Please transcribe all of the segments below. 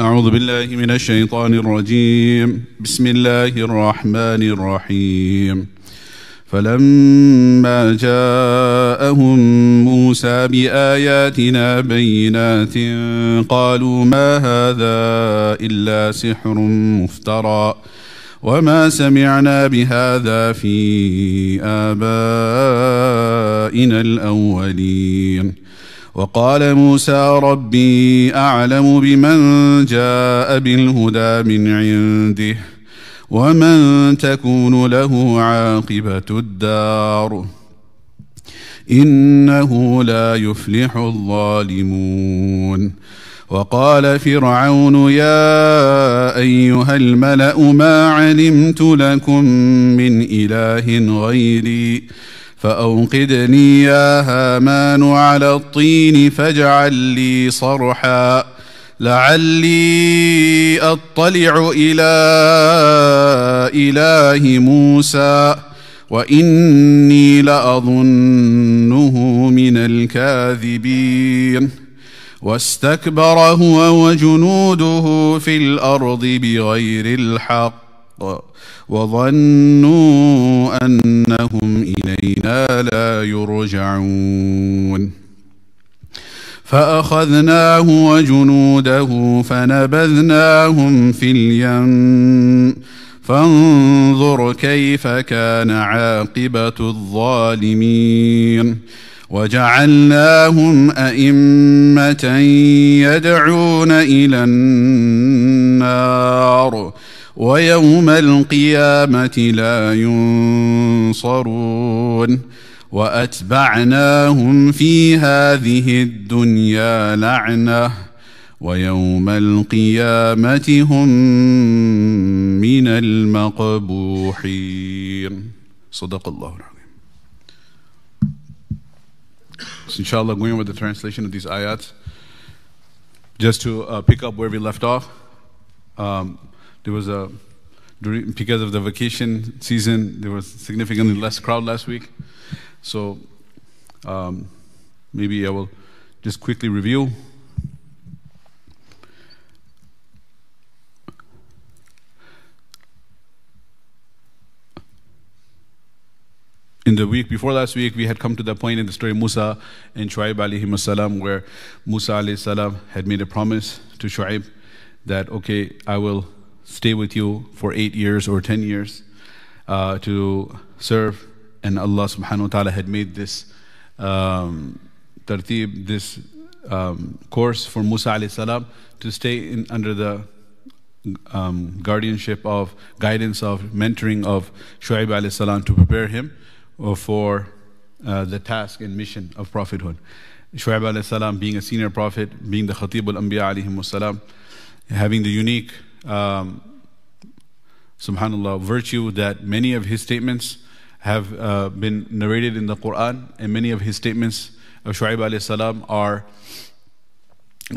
أعوذ بالله من الشيطان الرجيم. بسم الله الرحمن الرحيم. فلما جاءهم موسى بآياتنا بينات قالوا ما هذا إلا سحر مفترى وما سمعنا بهذا في آبائنا الأولين. وقال موسى ربي أعلم بمن جاء بالهدى من عنده ومن تكون له عاقبة الدار. إنه لا يفلح الظالمون. وقال فرعون يا أيها الملأ ما علمت لكم من إله غيري فأوقدني يا هامان على الطين فاجعل لي صرحا. لعلي أطلع إلى إله موسى وإني لأظنه من الكاذبين. واستكبر هو وجنوده في الأرض بغير الحق. وظنوا أنهم إلينا لا يرجعون. فأخذناه وجنوده فنبذناهم في اليم. فانظر كيف كان عاقبة الظالمين. وجعلناهم أئمة يدعون إلى النار. ويوم القيامة لا ينصرون وأتبعناهم في هذه الدنيا لعنة ويوم القيامة هم من المقبوحين. صدق الله العظيم. So inshallah going over the translation of these ayats just to uh, pick up where we left off um, there was a because of the vacation season there was significantly less crowd last week. So um, maybe I will just quickly review. In the week before last week, we had come to the point in the story of Musa and Shu'aib alayhi salam, where Musa alayhi salam had made a promise to Shu'aib that, okay, I will stay with you for eight years or ten years uh, to serve. And Allah subhanahu wa ta'ala had made this um, this um, course for Musa alayhi salam to stay in, under the um, guardianship of, guidance of, mentoring of Shu'aib alayhi salam to prepare him for uh, the task and mission of prophethood. Shu'aib alayhi salam being a senior prophet, being the Khatib al-Anbiya alayhi salam, having the unique, um, subhanAllah, virtue that many of his statements have uh, been narrated in the Quran, and many of his statements of Shu'aib alayhi salam are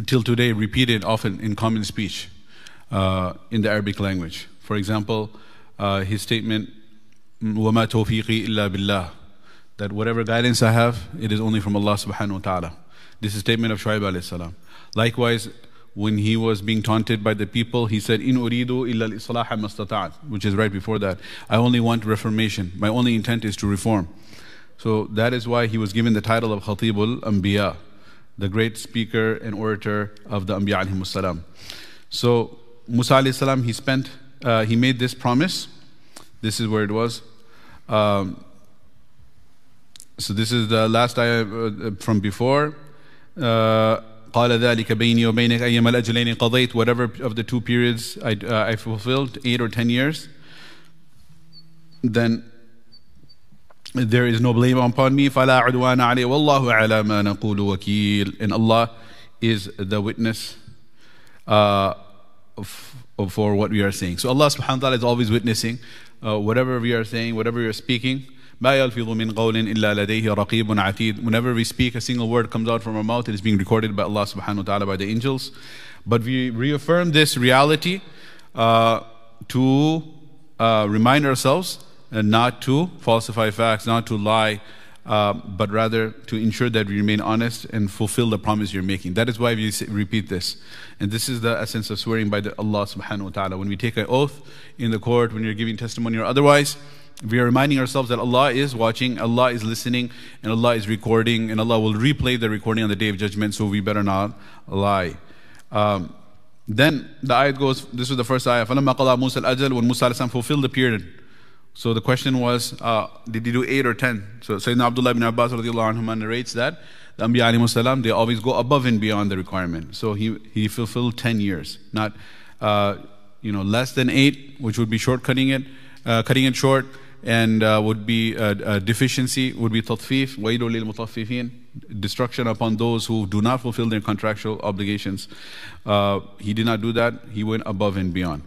till today repeated often in common speech uh, in the Arabic language. For example, uh, his statement, وَمَا تَوْفِيقِي إِلَّا بِاللَّهِ That whatever guidance I have, it is only from Allah subhanahu wa ta'ala. This is a statement of Shu'aib alayhi salam. Likewise, when he was being taunted by the people, he said, In uridu illa al-islaha which is right before that. I only want reformation. My only intent is to reform. So that is why he was given the title of Khatibul Anbiya, the great speaker and orator of the Anbiya alayhi salam. So Musa alayhi salam, he spent, uh, he made this promise. This is where it was. Um, so this is the last ayah uh, from before. Uh, قال ذلك بيني وبينك أيما الأجلين قضيت whatever of the two periods I, uh, I fulfilled, eight or ten years, then there is no blame upon me فلا عدوان علي والله على ما نقول وكيل and Allah is the witness uh, for what we are saying. So Allah subhanahu wa ta'ala is always witnessing uh, whatever we are saying, whatever we are speaking. Whenever we speak, a single word comes out from our mouth, it is being recorded by Allah subhanahu wa ta'ala, by the angels. But we reaffirm this reality uh, to uh, remind ourselves and not to falsify facts, not to lie, uh, but rather to ensure that we remain honest and fulfill the promise you're making. That is why we repeat this. And this is the essence of swearing by Allah subhanahu wa ta'ala. When we take an oath in the court, when you're giving testimony or otherwise, we are reminding ourselves that Allah is watching, Allah is listening, and Allah is recording, and Allah will replay the recording on the day of judgment, so we better not lie. Um, then the ayat goes, this was the first ayah, فَلَمَّا قَضَى مُوسَى الْأَجَلِ When Musa fulfilled the period. So the question was, uh, did he do 8 or 10? So Sayyidina Abdullah ibn Abbas anhu, narrates that the Anbiya alayhi they always go above and beyond the requirement. So he, he fulfilled 10 years, not uh, you know, less than 8, which would be shortcutting it, uh, cutting it short, and uh, would be a, a deficiency, would be tatfif, wailul lil mutaffifin, destruction upon those who do not fulfill their contractual obligations. Uh, he did not do that. He went above and beyond.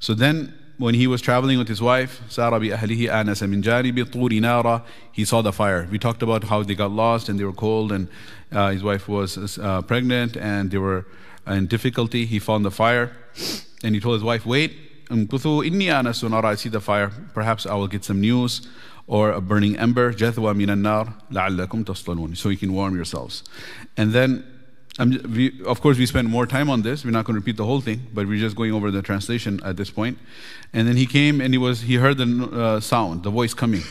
So then, when he was traveling with his wife, Sarah bi ahlihi anasa min janibi turi nara, he saw the fire. We talked about how they got lost and they were cold, and uh, his wife was uh, pregnant and they were in difficulty. He found the fire, and he told his wife, "Wait, Kuthu inni ana sunar, I see the fire, perhaps I will get some news or a burning ember, Jethwa minan nar, la'allakum taslalun. So you can warm yourselves. And then, we, of course, we spend more time on this. We're not going to repeat the whole thing, but we're just going over the translation at this point. And then he came and he was he heard the uh, sound, the voice coming.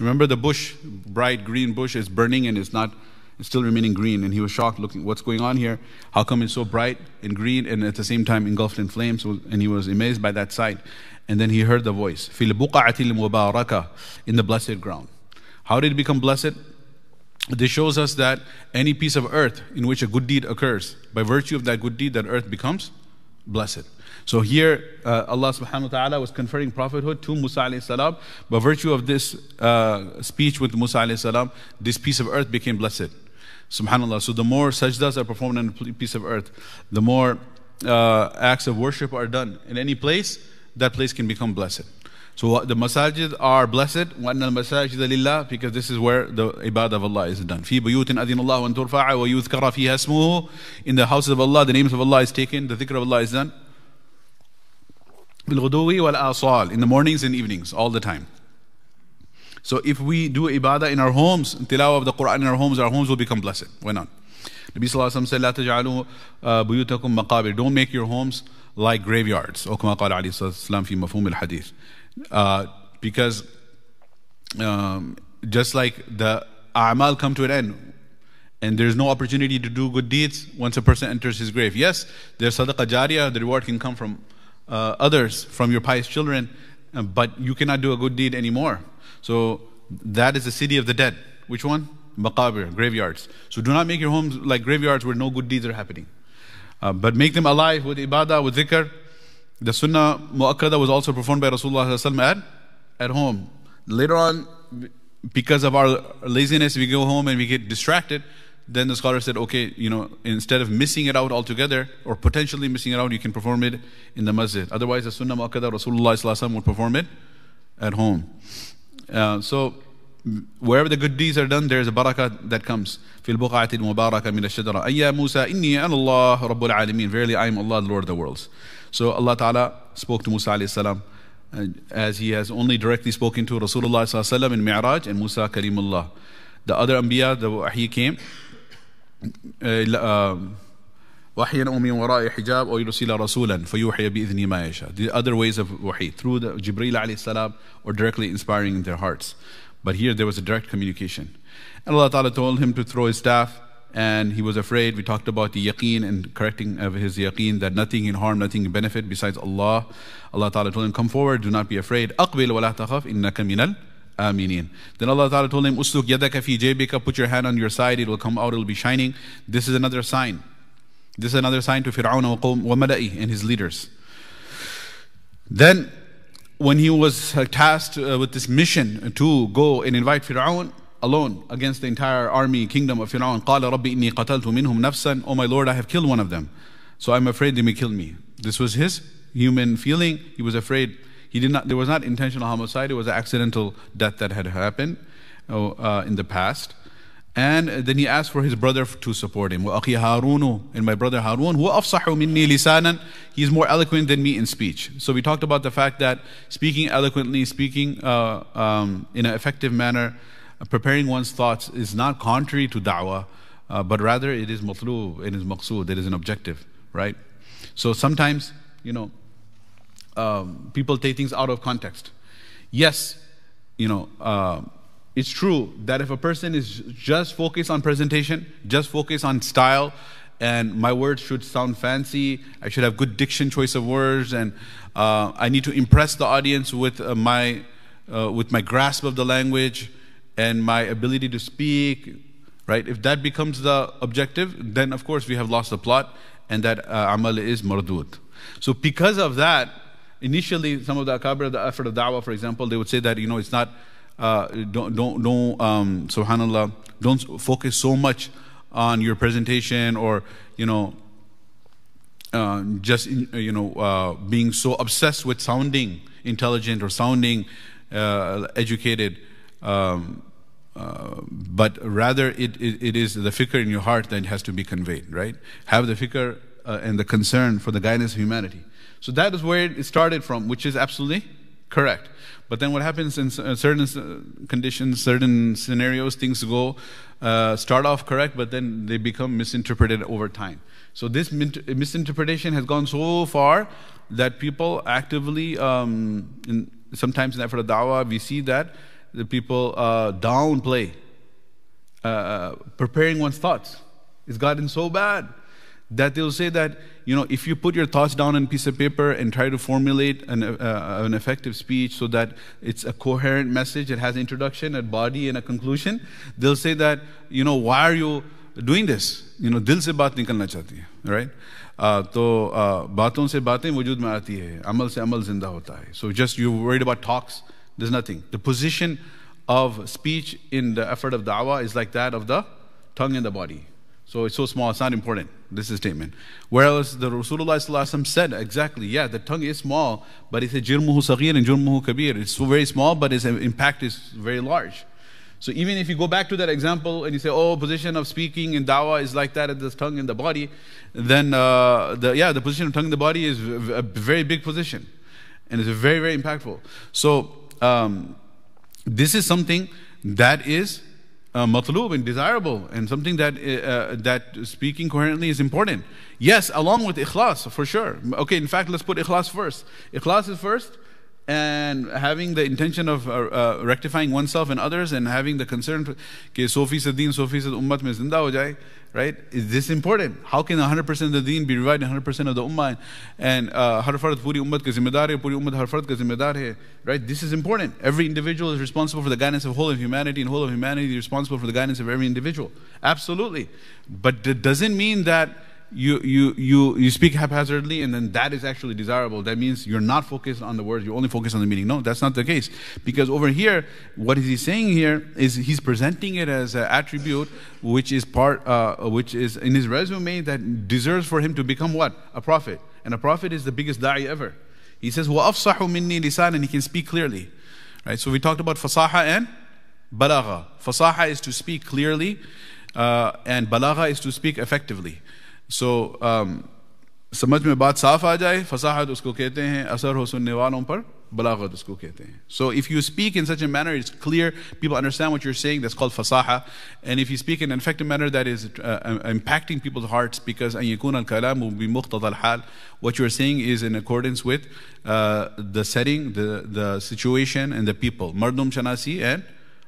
Remember the bush, bright green bush is burning and it's not It's still remaining green, and he was shocked, looking, what's going on here? How come it's so bright and green, and at the same time engulfed in flames? And he was amazed by that sight. And then he heard the voice, فِي الْبُقَعَةِ الْمُبَارَكَةِ In the blessed ground. How did it become blessed? This shows us that any piece of earth in which a good deed occurs, by virtue of that good deed, that earth becomes blessed. So here, uh, Allah subhanahu wa ta'ala was conferring prophethood to Musa alayhi salam. By virtue of this uh, speech with Musa alayhi salam, this piece of earth became blessed. Subhanallah. So the more sajdas are performed on a piece of earth, the more uh, acts of worship are done in any place, that place can become blessed. So the masajid are blessed, وَأَنَّ الْمَسَاجِدَ لِلَّهِ because this is where the ibadah of Allah is done. فِي بُيُوتٍ أَذِنَ اللَّهُ أَن تُرْفَعَ وَيُذْكَرَ فِيهَا اسْمُهُ In the houses of Allah, the names of Allah is taken, the dhikr of Allah is done. بِالْغُدُوِّ وَالْآصَالِ In the mornings and evenings, all the time. So if we do ibadah in our homes, tilawah of the Quran in our homes, our homes will become blessed. Why not? Nabi Sallallahu Alaihi Wasallam said, لا تجعلوا بيوتكم مقابر. Don't make your homes like graveyards أو كما قال عليه الصلاة والسلام في مفهوم الحديث uh, because um, just like the a'mal come to an end and there's no opportunity to do good deeds once a person enters his grave yes there's sadaqah jariyah the reward can come from uh, others from your pious children uh, but you cannot do a good deed anymore so that is the city of the dead which one maqabir graveyards so do not make your homes like graveyards where no good deeds are happening uh, but make them alive with ibadah, with dhikr. The sunnah mu'akkada was also performed by Rasulullah at, at home. Later on, because of our laziness, we go home and we get distracted. Then the scholar said, okay, you know, instead of missing it out altogether or potentially missing it out, you can perform it in the masjid. Otherwise, the sunnah mu'akkada, Rasulullah would perform it at home. Uh, so wherever the good deeds are done, there is a barakah that comes. في البقعة المباركة من الشجرة أي موسى إني أنا الله رب العالمين Verily I am Allah, the Lord of the worlds. So Allah Ta'ala spoke to Musa alayhi salam uh, as he has only directly spoken to Rasulullah sallallahu in Mi'raj and Musa Kalimullah. The other Anbiya, the Wahi came, uh, uh أو من وراء حجاب أو يرسل رسولا فيوحي بإذن ما يشاء. The other ways of wahi through the Jibreel alayhi salam or directly inspiring in their hearts. But here there was a direct communication. And Allah Ta'ala told him to throw his staff, and he was afraid. We talked about the yaqeen and correcting of his yaqeen that nothing can harm, nothing can benefit besides Allah. Allah Ta'ala told him, Come forward, do not be afraid. أقبل ولا تخف إنك من الآمنين. Then Allah Ta'ala told him, Usluk yadaka fi jaybika, put your hand on your side, it will come out, it will be shining. This is another sign. This is another sign to Fir'aun wa mala'i and his leaders. Then when he was uh, tasked uh, with this mission to go and invite Fir'aun alone against the entire army, kingdom of Fir'aun, قال ربي إني قتلت منهم نفسا Oh my Lord, I have killed one of them. So I'm afraid they may kill me. This was his human feeling. He was afraid. He did not, there was not intentional homicide. It was an accidental death that had happened oh, uh, in the past. And then he asked for his brother to support him. وَأَخِي هَارُونُ And my brother Harun, هُوَ أَفْصَحُ مِنِّي لِسَانًا He is more eloquent than me in speech. So we talked about the fact that speaking eloquently, speaking uh, um, in an effective manner, preparing one's thoughts is not contrary to da'wah, uh, but rather it is matlub, it is maqsood, it is an objective, right? So sometimes, you know, um, people take things out of context. Yes, you know, uh, it's true that if a person is just focused on presentation, just focused on style, and my words should sound fancy, I should have good diction, choice of words, and uh, I need to impress the audience with uh, my uh, with my grasp of the language and my ability to speak, right? If that becomes the objective, then of course we have lost the plot, and that uh, amal is mardud. So because of that, initially some of the akabir, the effort of da'wah, for example, they would say that you know it's not uh, don't don't don't um, subhanallah don't focus so much on your presentation or you know uh, just you know uh, being so obsessed with sounding intelligent or sounding uh, educated. Um, uh, but rather it, it, it is the fikr in your heart that has to be conveyed right? Have the fikr uh, and the concern for the guidance of humanity. So that is where it started from which is absolutely correct but then what happens in certain conditions, certain scenarios, things go, uh, start off correct, but then they become misinterpreted over time. So this misinterpretation has gone so far that people actively, um, in, sometimes in effort of da'wah, we see that the people uh, downplay uh, preparing one's thoughts. It's gotten so bad that they'll say that you know if you put your thoughts down on a piece of paper and try to formulate an, uh, an effective speech so that it's a coherent message it has introduction a body and a conclusion they'll say that you know why are you doing this you know dil se baat nikalna chahti hai right uh, तो uh, बातों से बातें वजूद में आती है अमल से अमल जिंदा होता है so just you worried about talks there's nothing the position of speech in the effort of da'wah is like that of the tongue and the body so it's so small, it's not important. This is statement. Whereas the Rasulullah said exactly, yeah, the tongue is small, but it's a jirmuhu saghir and jirmuhu kabir. It's so very small, but its impact is very large. So even if you go back to that example and you say, oh, position of speaking in dawah is like that of the tongue in the body, then uh, the, yeah, the position of tongue in the body is a very big position. And it's very, very impactful. So um, this is something that is uh, matlub and desirable and something that, uh, uh, that speaking coherently is important. Yes, along with ikhlas, for sure. Okay, in fact, let's put ikhlas first. Ikhlas is first, and having the intention of uh, uh, rectifying oneself and others and having the concern that Sofi se deen, Sofi se ummat mein zinda ho right? Is this important? How can 100% of the deen be revived 100% of the ummah? And uh, har fard puri ummat ka zimmedar hai, puri ummat har fard ka zimmedar hai, right? This is important. Every individual is responsible for the guidance of whole of humanity, and whole of humanity is responsible for the guidance of every individual. Absolutely. But it doesn't mean that you, you, you, you speak haphazardly and then that is actually desirable. That means you're not focused on the words, you only focus on the meaning. No, that's not the case. Because over here, what is he saying here is he's presenting it as an attribute which is part, uh, which is in his resume that deserves for him to become what? A prophet. And a prophet is the biggest da'i ever. He says, وَأَفْصَحُ مِنِّي lisan, and he can speak clearly. Right? So we talked about fasaha and balagha. Fasaha is to speak clearly, uh, and balagha is to speak effectively. So so, um, समझ में बात साफ आ जाए फसाहत उसको कहते हैं असर हो सुनने वालों पर बलागत उसको कहते हैं so if you speak in such a manner it's clear people understand what you are saying that's called फसाहा and if you speak in effective manner that is impacting people's hearts because अन यकून अल कलाम बिमुख्तद अल हाल what you are saying is in accordance with the setting the the situation and the people मरदम शनासी and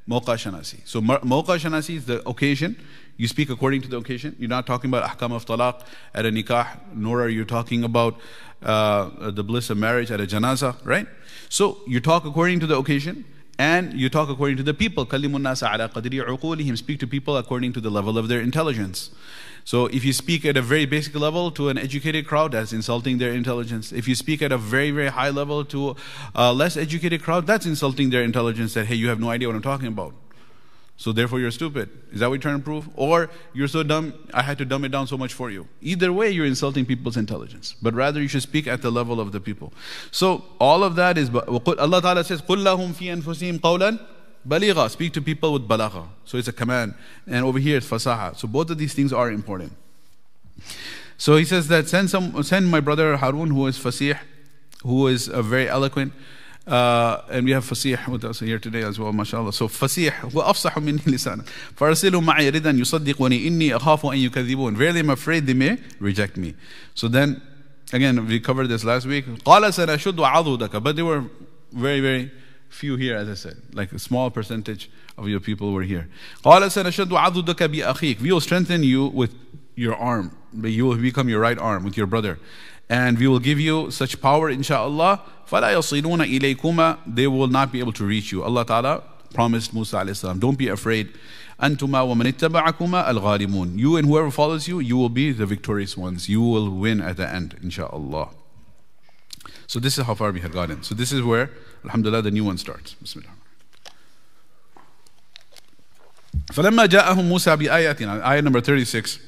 मौका शनासी so मौका शनासी is the occasion you speak according to the occasion. You're not talking about ahkam of talaq at a nikah, nor are you talking about uh, the bliss of marriage at a janaza, right? So you talk according to the occasion and you talk according to the people. Kalimun Nasa alaqhidiar ukulihim. Speak to people according to the level of their intelligence. So if you speak at a very basic level to an educated crowd, that's insulting their intelligence. If you speak at a very, very high level to a less educated crowd, that's insulting their intelligence that, hey, you have no idea what I'm talking about So therefore you're stupid. Is that what you're trying to prove? Or you're so dumb, I had to dumb it down so much for you. Either way, you're insulting people's intelligence. But rather you should speak at the level of the people. So all of that is, Allah Ta'ala says, قُلْ لَهُمْ فِي أَنفُسِهِمْ قَوْلًا بَلِيغًا Speak to people with balagha. So it's a command. And over here it's fasaha. So both of these things are important. So he says that send, some, send my brother Harun who is fasih, who is uh, very eloquent, Uh, and we have Fasih with us here today as well, mashallah. So Fasih, وَأَفْصَحُ مِنِّي لِسَانًا فَأَرْسِلُوا مَعِي رِدًا يُصَدِّقُنِي إِنِّي أَخَافُ أَن يُكَذِّبُونَ Verily I'm afraid they may reject me. So then, again, we covered this last week. قَالَ سَنَشُدُّ عَضُدَكَ But there were very, very few here, as I said. Like a small percentage of your people were here. قَالَ سَنَشُدُّ عَضُدَكَ بِأَخِيكَ We will strengthen you with your arm. You will become your right arm with your brother. And we will give you such power, inshaAllah. فَلَا يَصِلُونَ إِلَيْكُمَا They will not be able to reach you. Allah Ta'ala promised Musa alayhi salam, don't be afraid. أنتما ومن اتبعكما الغالبون. You and whoever follows you, you will be the victorious ones. You will win at the end, inshaAllah. So this is how far we had gotten. So this is where, alhamdulillah, the new one starts. Bismillah. فلما جاءهم موسى بآياتنا ayah number 36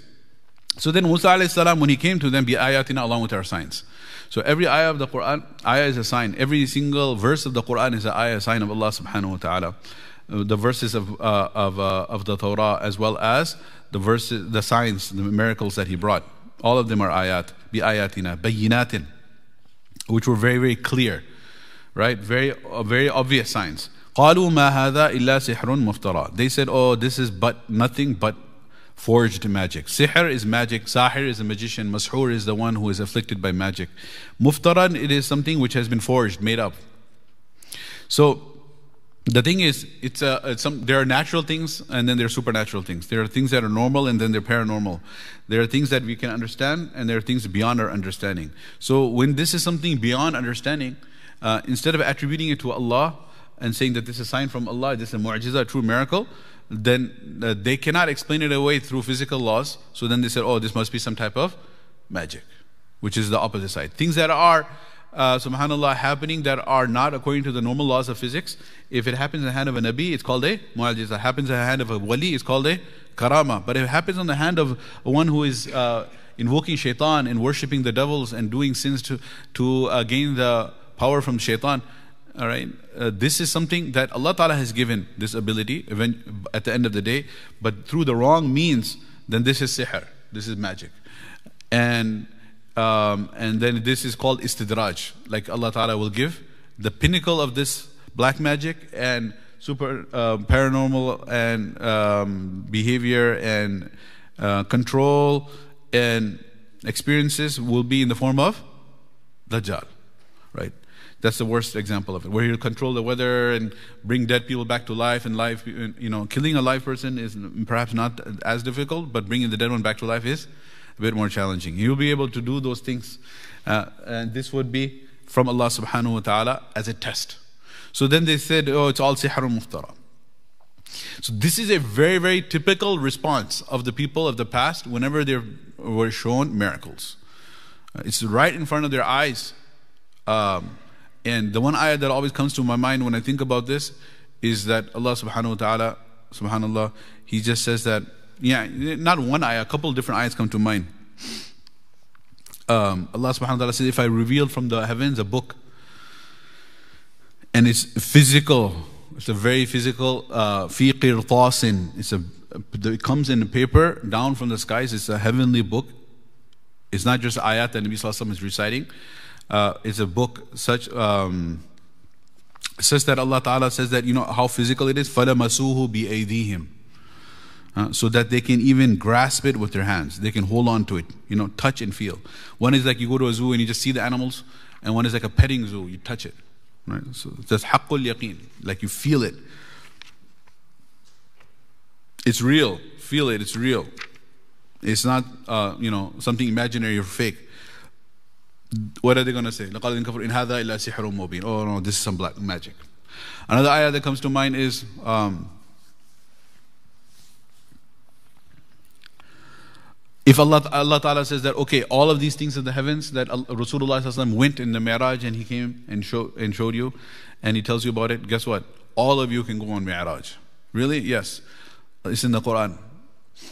so then Musa alayhi salam when he came to them بآياتنا along with our signs so every ayah of the Quran ayah is a sign every single verse of the Quran is an ayah a sign of Allah subhanahu wa ta'ala uh, the verses of, uh, of, uh, of the Torah as well as the verses the signs the miracles that he brought all of them are ayat بآياتنا بينات which were very very clear right very uh, very obvious signs قالوا ما هذا إلا سحر مفترى. They said, oh, this is but nothing but forged magic. Sihr is magic, Sahir is a magician, Mashur is the one who is afflicted by magic. Muftaran, it is something which has been forged, made up. So, the thing is, it's, a, it's some, there are natural things and then there are supernatural things. There are things that are normal and then they're paranormal. There are things that we can understand and there are things beyond our understanding. So when this is something beyond understanding, uh, instead of attributing it to Allah, and saying that this is a sign from Allah, this is a mu'jiza, a true miracle, then uh, they cannot explain it away through physical laws. So then they said, oh, this must be some type of magic, which is the opposite side. Things that are, uh, subhanAllah, happening that are not according to the normal laws of physics, if it happens in the hand of a Nabi, it's called a mu'jiza. It happens in the hand of a wali, it's called a karama. But if it happens on the hand of one who is uh, invoking shaitan and worshipping the devils and doing sins to, to uh, gain the power from shaitan, all right, uh, this is something that Allah Ta'ala has given this ability at the end of the day, but through the wrong means, then this is sihr, this is magic. And, um, and then this is called istidraj, like Allah Ta'ala will give the pinnacle of this black magic and super uh, paranormal and um, behavior and uh, control and experiences will be in the form of Dajjal? That's the worst example of it, where you control the weather and bring dead people back to life. And life, you know, killing a live person is perhaps not as difficult, but bringing the dead one back to life is a bit more challenging. You'll be able to do those things, uh, and this would be from Allah subhanahu wa ta'ala as a test. So then they said, oh, it's all sihr muftara. So this is a very, very typical response of the people of the past whenever they were shown miracles. Uh, it's right in front of their eyes. Um, and the one ayah that always comes to my mind when I think about this is that Allah subhanahu wa ta'ala, subhanallah, He just says that, yeah, not one ayah, a couple different ayahs come to mind. Um, Allah subhanahu wa ta'ala says, if I revealed from the heavens a book, and it's physical, it's a very physical, uh, fi qirtasin, it's a, it comes in paper down from the skies, it's a heavenly book. It's not just ayat that Nabi Sallallahu is reciting uh, is a book such um, says that Allah Ta'ala says that you know how physical it is فَلَمَسُوهُ بِأَيْدِيهِمْ uh, so that they can even grasp it with their hands they can hold on to it you know touch and feel one is like you go to a zoo and you just see the animals and one is like a petting zoo you touch it right so that's haqqul yaqeen like you feel it it's real feel it it's real it's not uh, you know something imaginary or fake what are they going to say? لَقَدْ كَفَرْ إِنْ هَذَا إِلَّا سِحْرٌ مُبِينٌ Oh no, this is some black magic. Another ayah that comes to mind is um, if Allah, Allah Ta'ala says that, okay, all of these things in the heavens that Rasulullah went in the Mi'raj and he came and, show, and showed you and he tells you about it, guess what? All of you can go on Mi'raj. Really? Yes. It's in the Quran.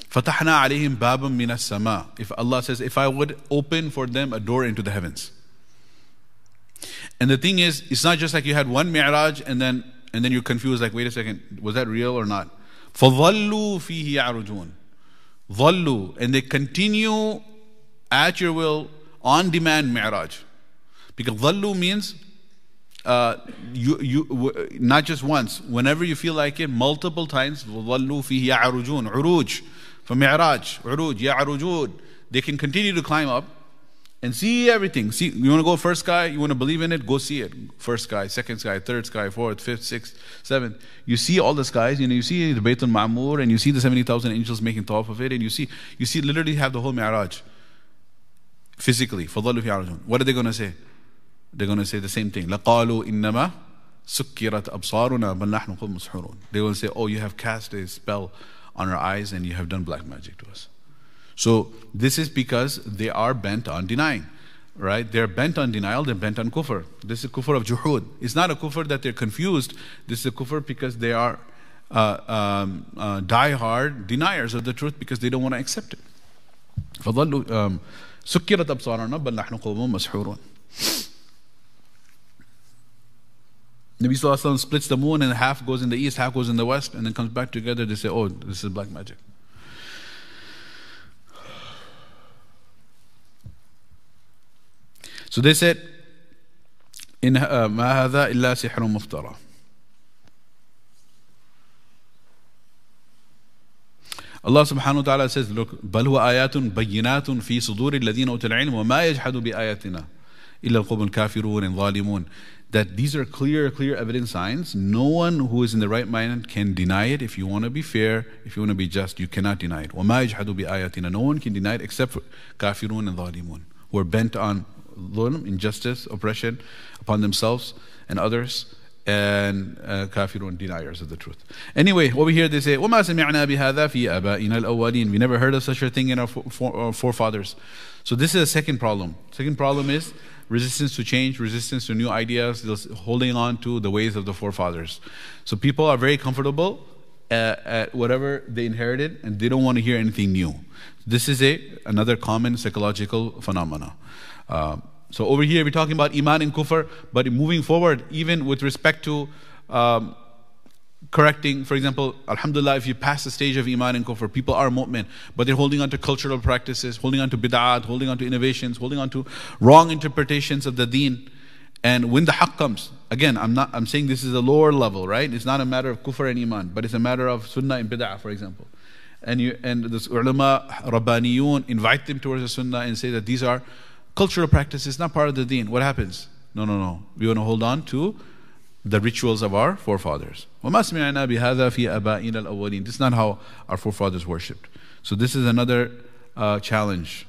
Fatahna alayhim babam minas sama. If Allah says, if I would open for them a door into the heavens. And the thing is, it's not just like you had one mi'raj and then and then you're confused, like, wait a second, was that real or not? فَظَلُّوا فِيهِ يَعْرُجُونَ ظَلُّوا And they continue at your will, on demand mi'raj. Because ظَلُّوا means uh, you, you, w- not just once, whenever you feel like it, multiple times, وَظَلُّوا فِيهِ يَعْرُجُونَ عُرُوج from Mi'raj, عُروج, يَعْرُجُونَ They can continue to climb up and see everything. See, you want to go first sky, you want to believe in it, go see it. First sky, second sky, third sky, fourth, fifth, sixth, seventh. You see all the skies, you know, you see the Bayt al-Ma'mur and you see the 70,000 angels making tawaf of it and you see, you see literally have the whole Mi'raj physically. فَظَلُّوا فِي يَعْرُجُونَ What are they going to say? They're going to say the same thing. لَقَالُوا إِنَّمَا سُكِّرَتْ أَبْصَارُنَا بَلْ نَحْنُ قَوْمٌ مُسْحُورُونَ They will say, oh, you have cast a spell on our eyes and you have done black magic to us. So this is because they are bent on denying. Right? They're bent on denial, they're bent on kufr. This is kufr of juhud. It's not a kufr that they're confused. This is a kufr because they are uh, um, uh, die-hard deniers of the truth because they don't want to accept it. فظلوا um, سكرت أبصارنا بل نحن قوم مسحورون Nabi Sallallahu splits the moon and half goes in the east, half goes in the west, and then comes back together. They say, oh, this is black magic. So they said, إن ما هذا إلا سحر مفترى. Allah subhanahu wa ta'ala says, look, بل هو آيات بينات في صدور الذين أوتوا العلم وما يجحد بآياتنا إلا القوم الكافرون الظالمون that these are clear, clear evidence signs. No one who is in the right mind can deny it. If you want to be fair, if you want to be just, you cannot deny it. وَمَا يَجْحَدُ بِآيَاتِنَا No one can deny it except for kafirun and dhalimun, who are bent on dhulm, injustice, oppression upon themselves and others, and uh, kafirun, deniers of the truth. Anyway, over here they say, وَمَا سَمِعْنَا بِهَذَا فِي أَبَائِنَا الْأَوَّلِينَ We never heard of such a thing in our forefathers. So this is a second problem. Second problem is resistance to change, resistance to new ideas, holding on to the ways of the forefathers. So people are very comfortable at, at whatever they inherited and they don't want to hear anything new. This is a another common psychological phenomena. Uh, so over here we're talking about iman and kufr, but moving forward, even with respect to um, correcting, for example, Alhamdulillah, if you pass the stage of Iman and Kufr, people are mu'min, but they're holding on to cultural practices, holding on to bid'at, holding on to innovations, holding on to wrong interpretations of the deen. And when the haqq comes, again, I'm not I'm saying this is a lower level, right? It's not a matter of kufr and iman, but it's a matter of sunnah and bid'ah, for example. And you and the ulama, rabbaniyun, invite them towards the sunnah and say that these are cultural practices, not part of the deen. What happens? No, no, no. We want to hold on to the rituals of our forefathers. This is not how our forefathers worshipped. So this is another uh, challenge.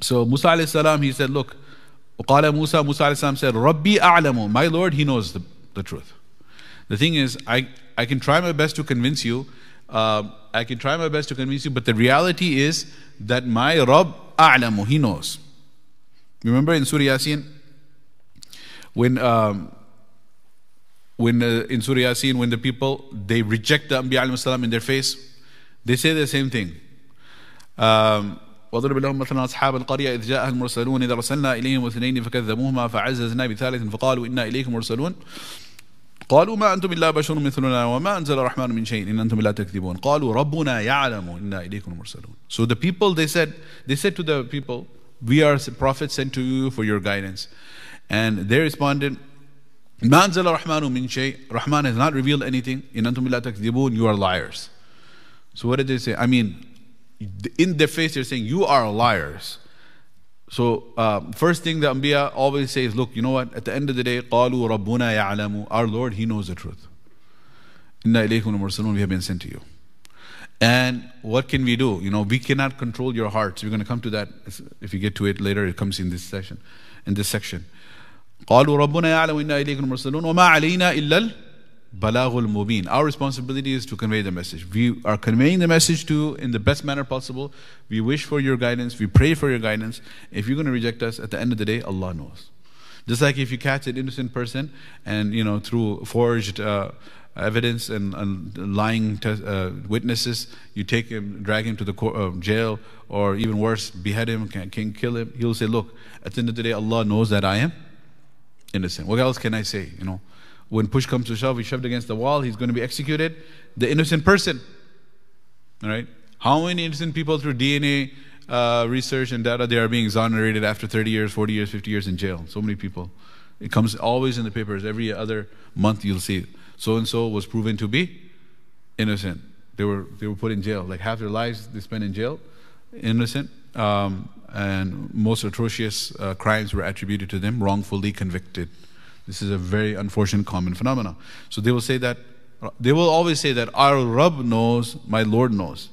So Musa alayhi salam, he said, look, وقال Musa, Musa alayhi salam said, Rabbi a'lamu, my Lord, he knows the, the truth. The thing is, I, I can try my best to convince you, uh, I can try my best to convince you, but the reality is that my Rabb a'lamu, he knows. Remember in Surah Yasin, when um, when uh, in Surah Yasin, when the people they reject the Anbiya salam in their face, they say the same thing. Um, واضرب لهم مثلا أصحاب القرية إذ جاءها المرسلون إذا أرسلنا إليهم اثنين فكذبوهما فعززنا بثالث فقالوا إنا إليكم مرسلون. قالوا ما أنتم إلا بشر مثلنا وما أنزل الرحمن من شيء إن أنتم لا تكذبون. قالوا ربنا يعلم إنا إليكم مرسلون. So the people they said they said to the people we are prophets sent to you for your guidance. And they responded Manzal Rahmanu min shay. Rahman has not revealed anything. In antum takdibun, you are liars. So what did they say? I mean, in their face they're saying, you are liars. So uh, first thing the Anbiya always say is, look, you know what? At the end of the day, قالوا ربنا يعلم. Our Lord, He knows the truth. Inna ilaykum mursalun. We have been sent to you. And what can we do? You know, we cannot control your hearts. We're going to come to that if you get to it later. It comes in this session, in this section. قالوا ربنا يعلم إنا إليكم المرسلون وما علينا إلا البلاغ المبين Our responsibility is to convey the message. We are conveying the message to you in the best manner possible. We wish for your guidance. We pray for your guidance. If you're going to reject us, at the end of the day, Allah knows. Just like if you catch an innocent person and, you know, through forged uh, evidence and, and lying te- uh, witnesses, you take him, drag him to the court, uh, jail, or even worse, behead him, can, can kill him. He'll say, Look, at the end of the day, Allah knows that I am innocent. What else can I say? You know, when push comes to shove, he's shoved against the wall, he's going to be executed. The innocent person. All right? How many innocent people through DNA uh, research and data they are being exonerated after 30 years, 40 years, 50 years in jail? So many people. It comes always in the papers. Every other month you'll see so and so was proven to be innocent. They were they were put in jail. Like half their lives they spent in jail, innocent, um, and most atrocious uh, crimes were attributed to them, wrongfully convicted. This is a very unfortunate common phenomenon. So they will say that they will always say that our Rabb knows, my Lord knows.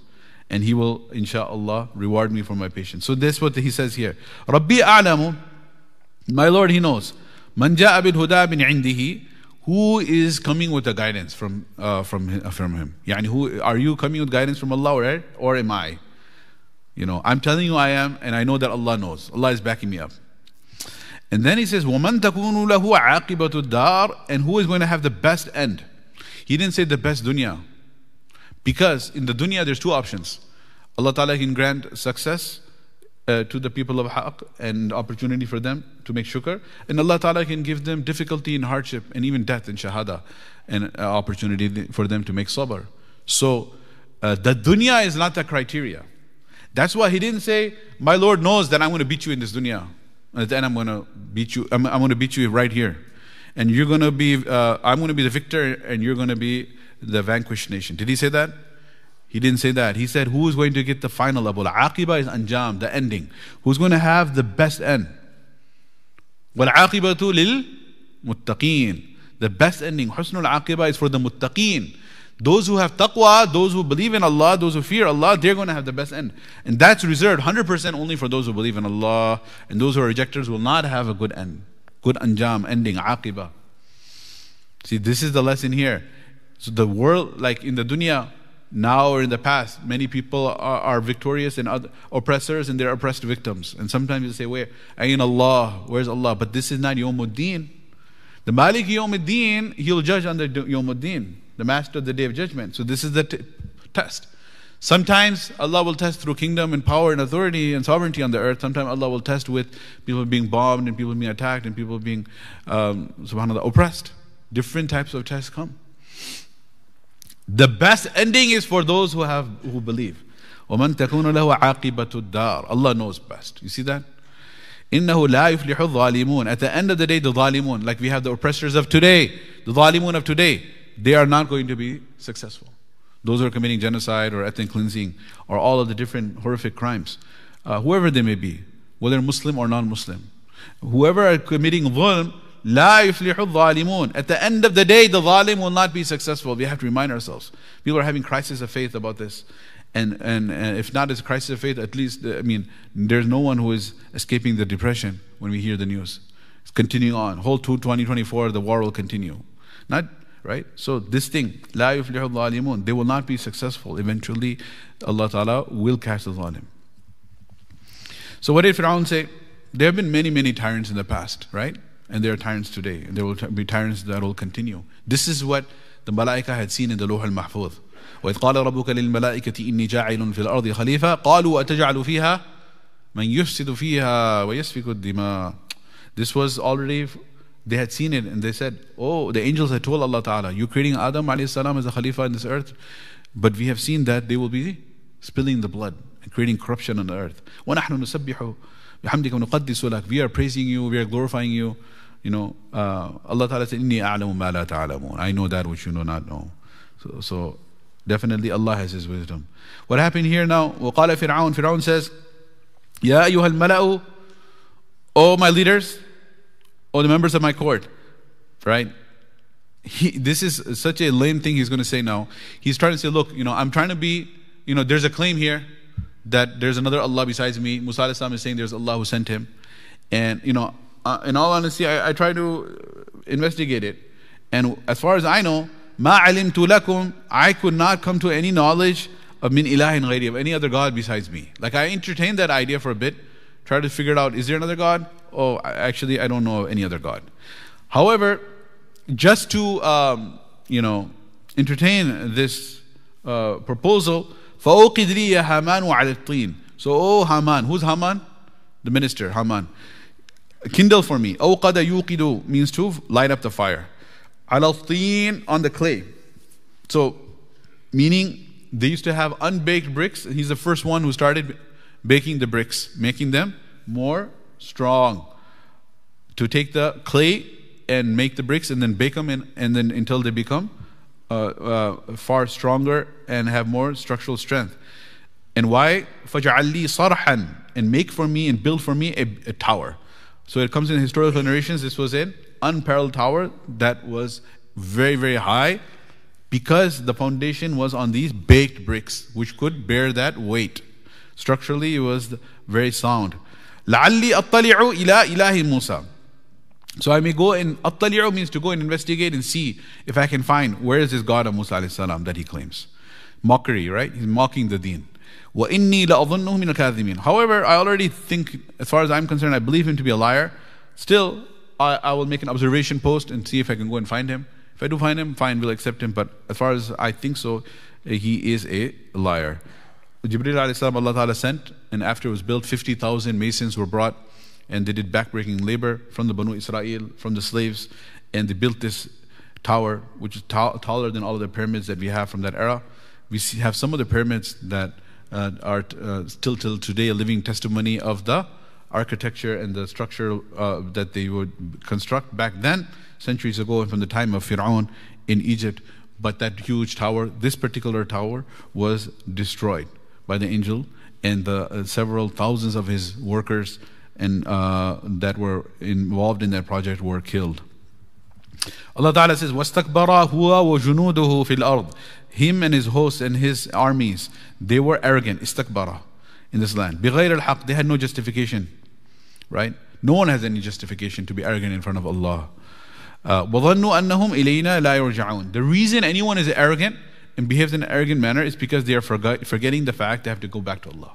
And He will, inshallah, reward me for my patience. So that's what He says here. Rabbi a'lamu, my Lord, He knows. Man ja'a bil huda bin indihi, who is coming with the guidance from, uh, from, from Him? Yani who, are you coming with guidance from Allah or, or am I? You know, I'm telling you I am, and I know that Allah knows. Allah is backing me up. And then He says, وَمَن تَكُونُ لَهُ عَاقِبَةُ الدَّارِ And who is going to have the best end? He didn't say the best dunya. Because in the dunya, there's two options. Allah Ta'ala can grant success uh, to the people of Haqq and opportunity for them to make shukr. And Allah Ta'ala can give them difficulty and hardship and even death and shahada and uh, opportunity for them to make sabr. So uh, the dunya is not the criteria. That's why he didn't say, My Lord knows that I'm going to beat you in this dunya. And then I'm going to beat you, I'm, I'm going to beat you right here and you're going to be, uh, I'm going to be the victor, and you're going to be the vanquished nation. Did he say that? He didn't say that. He said, Who is going to get the final level? Aqiba is anjam, the ending. Who's going to have the best end? وَالْعَاقِبَةُ لِلْمُتَّقِينَ The best ending, husnul aqiba, is for the muttaqeen. Those who have taqwa, those who believe in Allah, those who fear Allah, they're going to have the best end. And that's reserved 100% only for those who believe in Allah. And those who are rejectors will not have a good end good anjam, ending, aqiba. See, this is the lesson here. So the world, like in the dunya, now or in the past, many people are, are victorious and other oppressors and they're oppressed victims. And sometimes you say, where? Ayn Allah, where's Allah? But this is not Yawmuddin. The Malik Yawmuddin, he'll judge under Yawmuddin, the master of the day of judgment. So this is the t- test. Sometimes Allah will test through kingdom and power and authority and sovereignty on the earth. Sometimes Allah will test with people being bombed and people being attacked and people being, um, subhanAllah, oppressed. Different types of tests come. The best ending is for those who have who believe. وَمَن تَكُونُ لَهُ عَاقِبَةُ الدَّارِ Allah knows best. You see that? إِنَّهُ لَا يُفْلِحُ الظَّالِمُونَ At the end of the day, the zalimun, like we have the oppressors of today, the zalimun of today, they are not going to be successful. Those who are committing genocide or ethnic cleansing or all of the different horrific crimes, uh, whoever they may be, whether Muslim or non Muslim, whoever are committing dhulm, La yuflihu dhalimun. At the end of the day, the zalim will not be successful. We have to remind ourselves. People are having crisis of faith about this. And, and, and if not as a crisis of faith, at least, I mean, there's no one who is escaping the depression when we hear the news. It's continuing on. Whole 2024, the war will continue. Not right? So this thing, la yuflihu zalimun, they will not be successful. Eventually, Allah Ta'ala will catch the zalim. So what did Fir'aun say? There have been many, many tyrants in the past, right? And there are tyrants today, and there will be tyrants that will continue. This is what the Malaika had seen in the Luh al-Mahfuz. وإذ قال ربك للملائكة إني جاعل في الأرض خليفة قالوا أتجعل فيها من يفسد فيها ويسفك الدماء This was already they had seen it and they said, Oh, the angels had told Allah Ta'ala, You're creating Adam salam as a Khalifa in this earth. But we have seen that they will be spilling the blood and creating corruption on the earth. We are praising you, we are glorifying you. You know, uh, Allah Ta'ala said, Inni a'lamu ma la ta'alamun. I know that which you do not know. So, so definitely Allah has His wisdom. What happened here now? وقال فرعون Fir'aun says, Ya أيها الملأ Oh my leaders, oh, the members of my court, right? He, this is such a lame thing he's going to say now. He's trying to say, look, you know, I'm trying to be, you know, there's a claim here that there's another Allah besides me. Musa is saying there's Allah who sent him. And, you know, uh, in all honesty, I, I try to investigate it. And as far as I know, ma lakum, I could not come to any knowledge of min ilahin ghayri, of any other God besides me. Like I entertained that idea for a bit, try to figure it out, is there another God? oh, actually, I don't know any other God. However, just to, um, you know, entertain this uh, proposal, فَأُوقِدْ لِي هَامَانُ عَلَى الطِّينِ So, oh Haman, who's Haman? The minister, Haman. Kindle for me. أوقد يوقد means to light up the fire. على الطين on the clay. So, meaning they used to have unbaked bricks. He's the first one who started baking the bricks, making them more strong. To take the clay and make the bricks and then bake them in, and then until they become uh, uh, far stronger and have more structural strength. And why? فَجْعَلْ لِي صَرْحًا And make for me and build for me a, a tower. So it comes in historical narrations, this was an unparalleled tower that was very, very high because the foundation was on these baked bricks, which could bear that weight. Structurally, it was very sound. لَعَلِّي أَطَّلِعُ إِلَىٰ إِلَهِ مُوسَى so I may go and attali'u means to go and investigate and see if I can find where is this God of Musa salam that he claims. Mockery, right? He's mocking the deen. وَإِنِّي لَأَظُنُّهُ مِنَ الْكَاذِبِينَ However, I already think, as far as I'm concerned, I believe him to be a liar. Still, I, I will make an observation post and see if I can go and find him. If I do find him, fine, we'll accept him. But as far as I think so, he is a liar. Jibreel alayhi Allah Ta'ala sent, and after it was built, 50,000 masons were brought and they did backbreaking labor from the Banu Israel, from the slaves, and they built this tower, which is taller than all of the pyramids that we have from that era. We see, have some of the pyramids that uh, are uh, still till today a living testimony of the architecture and the structure uh, that they would construct back then, centuries ago, and from the time of Fir'aun in Egypt. But that huge tower, this particular tower, was destroyed by the angel, and the uh, several thousands of his workers and uh, that were involved in that project were killed. Allah Ta'ala says, وَاسْتَكْبَرَ هُوَ وَجُنُودُهُ فِي الْأَرْضِ Him and his hosts and his armies, they were arrogant, istakbara, in this land. بِغَيْرِ الْحَقِّ They had no justification, right? No one has any justification to be arrogant in front of Allah. Uh, وَظَنُّوا أَنَّهُمْ إِلَيْنَا لَا يُرْجَعُونَ The reason anyone is arrogant and behaves in an arrogant manner is because they are forgetting the fact they have to go back to Allah.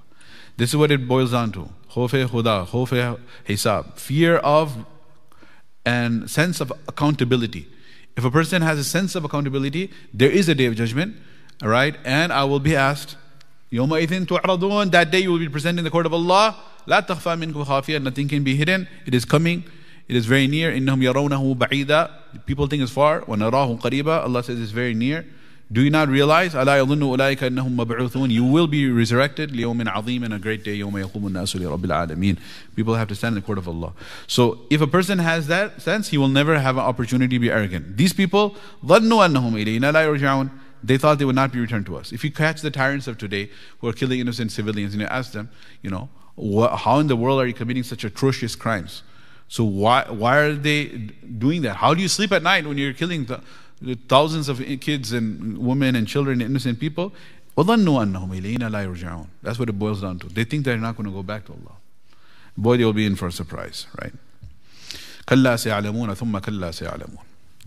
This is what it boils down to. Khofe huda, khofe hisab. Fear of and sense of accountability. If a person has a sense of accountability, there is a day of judgment, all right? And I will be asked, يومئذ تعرضون That day you will be presented in the court of Allah. لا تخفى منكم خافية Nothing can be hidden. It is coming. It is very near. إنهم يرونه بعيدا People think it's far. ونراه قريبا Allah says it's very near. Do you not realize? ألا يظن أولئك أنهم مبعوثون You will be resurrected ليوم عظيم in a great day يوم يقوم الناس لرب العالمين People have to stand in the court of Allah. So if a person has that sense, he will never have an opportunity to be arrogant. These people ظنوا أنهم إلينا لا يرجعون they thought they would not be returned to us. If you catch the tyrants of today who are killing innocent civilians and you ask them, you know, how in the world are you committing such atrocious crimes? So why why are they doing that? How do you sleep at night when you're killing the, thousands of kids and women and children, and innocent people. That's what it boils down to. They think they're not going to go back to Allah. Boy, they will be in for a surprise, right? They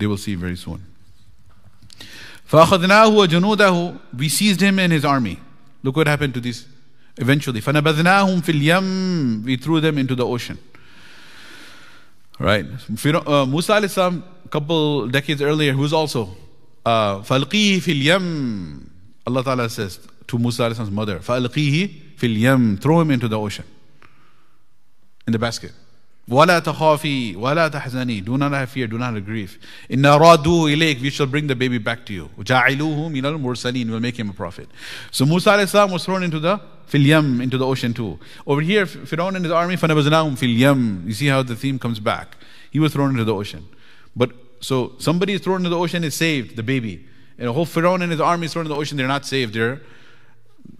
will see very soon. We seized him and his army. Look what happened to these eventually. We threw them into the ocean. Right? Uh, Musa a couple decades earlier, who's also فَالْقِيهِ فِي الْيَمِّ Allah Ta'ala says to Musa's mother, فَالْقِيهِ فِي الْيَمِّ Throw him into the ocean, in the basket. ولا تخافي ولا تحزني do not have fear do not have grief إن رادوه إليك we shall bring the baby back to you وجعلوه من المرسلين we'll make him a prophet so Musa السلام was thrown into the في اليم into the ocean too over here Pharaoh and his army فنبذناهم في اليم you see how the theme comes back he was thrown into the ocean but so somebody is thrown into the ocean is saved the baby and a whole Pharaoh and his army is thrown into the ocean they're not saved they're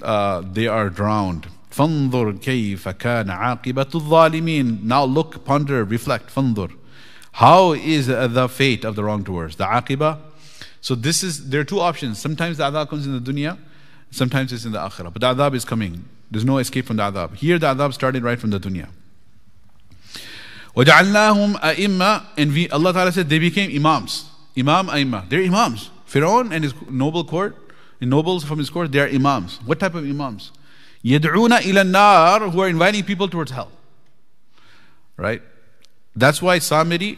uh, they are drowned فانظر كيف كان عاقبة الظالمين Now look, ponder, reflect, فانظر How is the fate of the wrongdoers? The aqiba. So this is, there are two options. Sometimes the adab comes in the dunya, sometimes it's in the akhirah. But the adab is coming. There's no escape from the adab. Here the adab started right from the dunya. وَجَعَلْنَاهُمْ أَئِمَّةً And we, Allah Ta'ala said they became imams. Imam, aimma. They're imams. Pharaoh and his noble court, the nobles from his court, they are imams. What type of imams? يدعون إلى النار who are inviting people towards hell. Right? That's why Samiri,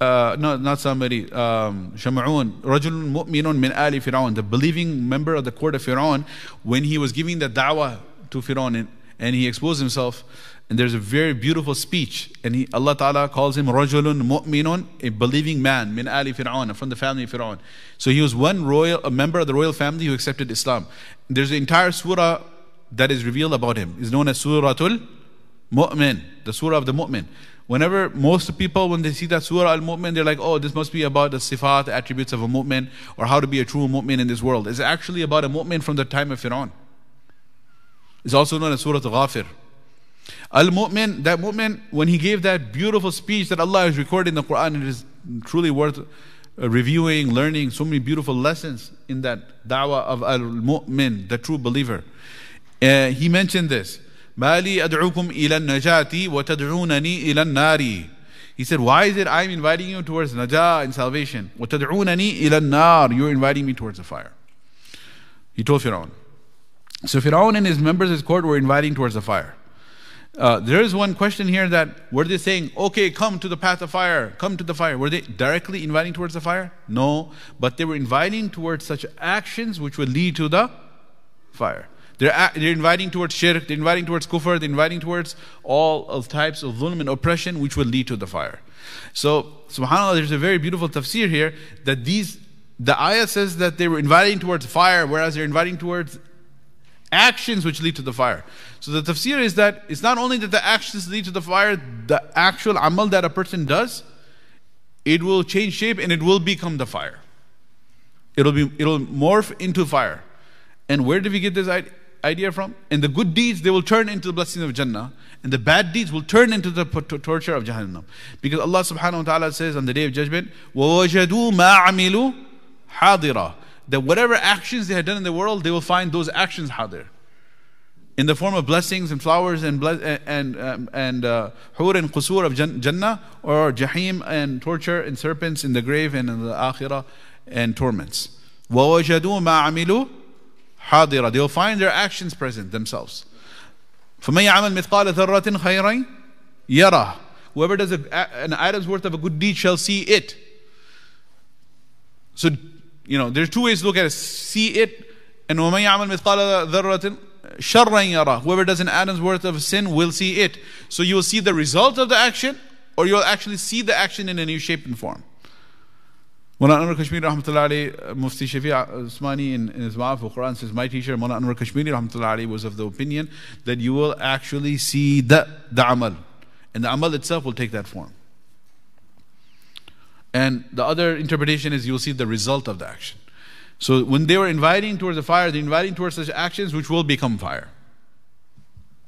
uh, no, not somebody, um, Shamaun, Rajulun Mu'minun min Ali Fir'aun, the believing member of the court of Fir'aun, when he was giving the da'wah to Fir'aun and, and, he exposed himself, and there's a very beautiful speech, and he, Allah Ta'ala calls him Rajulun Mu'minun, a believing man, min Ali Fir'aun, from the family of Fir'aun. So he was one royal, a member of the royal family who accepted Islam. There's an entire surah that is revealed about him. It's known as Suratul Mu'min, the surah of the Mu'min. Whenever most people, when they see that surah al-mu'min, they're like, oh, this must be about the sifat, the attributes of a mu'min, or how to be a true mu'min in this world. It's actually about a mu'min from the time of Fir'aun. It's also known as Surah Al Ghafir. Al-mu'min, that mu'min, when he gave that beautiful speech that Allah has recorded in the Quran, it is truly worth uh, reviewing, learning so many beautiful lessons in that da'wah of al-mu'min, the true believer. Uh, he mentioned this. مالي أدعوكم إلى النجاة وتدعونني إلى النار He said, why is it I'm inviting you towards najah and salvation? وَتَدْعُونَنِي إِلَى النَّارِ You're inviting me towards the fire. He told Fir'aun. So Fir'aun and his members of his court were inviting towards the fire. Uh, there is one question here that were they saying, okay, come to the path of fire, come to the fire? Were they directly inviting towards the fire? No, but they were inviting towards such actions which would lead to the fire. They're, they're inviting towards shirk, they're inviting towards kufr, they're inviting towards all of types of dhulm and oppression which will lead to the fire. So, subhanAllah, there's a very beautiful tafsir here that these, the ayah says that they were inviting towards fire, whereas they're inviting towards actions which lead to the fire. So the tafsir is that it's not only that the actions lead to the fire, the actual amal that a person does, it will change shape and it will become the fire. It'll be it'll morph into fire. And where did we get this idea? idea from? And the good deeds, they will turn into the blessing of Jannah. And the bad deeds will turn into the torture of Jahannam. Because Allah subhanahu wa ta'ala says on the day of judgment, وَوَجَدُوا مَا عَمِلُوا حَاضِرًا That whatever actions they had done in the world, they will find those actions hadir. In the form of blessings and flowers and and um, and uh, hur and qusur of Jannah, or jahim and torture and serpents in the grave and in the akhirah and torments. وَوَجَدُوا مَا عَمِلُوا حاضرة. They will find their actions present themselves. فَمَنْ يَعْمَلْ مِثْقَالَ ذَرَّةٍ خَيْرًا whoever does a, an item's worth of a good deed shall see it. So you know there are two ways to look at it. See it and وَمَنْ يَعْمَلْ مِثْقَالَ ذَرَّةٍ شَرًّا whoever does an atom's worth of sin will see it. So you will see the result of the action or you'll actually see the action in a new shape and form. Mullah Anwar Kashmiri rahmatullahi uh, Mufti Shafi Usmani in, in his Ma'ariful Quran says, My teacher Mullah Anwar Kashmiri rahmatullahi was of the opinion that you will actually see the, the amal. And the amal itself will take that form. And the other interpretation is you'll see the result of the action. So when they were inviting towards the fire, they're inviting towards such actions which will become fire.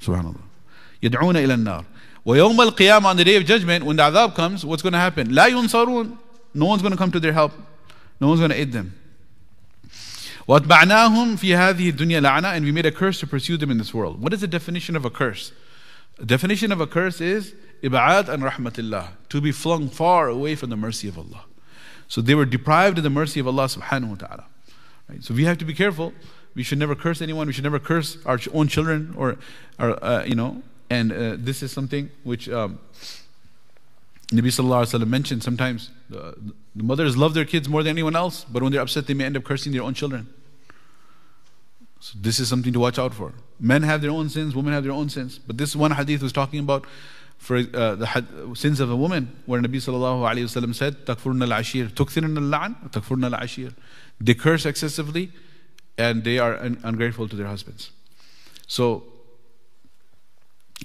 Subhanallah. يدعون إلى النار. ويوم القيامة on the day of judgment, when the adab comes, what's going to happen? لا ينصرون. no one's going to come to their help. No one's going to aid them. وَأَتْبَعْنَاهُمْ فِي هَذِهِ الدُّنْيَا لَعْنَةً And we made a curse to pursue them in this world. What is the definition of a curse? The definition of a curse is إِبْعَادْ أَنْ رَحْمَةِ اللَّهِ To be flung far away from the mercy of Allah. So they were deprived of the mercy of Allah subhanahu wa ta'ala. Right? So we have to be careful. We should never curse anyone. We should never curse our own children or, or uh, you know, and uh, this is something which um, Nabi Sallallahu Alaihi Wasallam mentioned sometimes the, the mothers love their kids more than anyone else, but when they're upset, they may end up cursing their own children. So this is something to watch out for. Men have their own sins, women have their own sins. But this one hadith was talking about for uh, the had, sins of a woman, where Nabi Sallallahu Alaihi Wasallam said, "Takfurna al-ashir, tukthirna takfurna al-ashir." They curse excessively, and they are un- ungrateful to their husbands. So,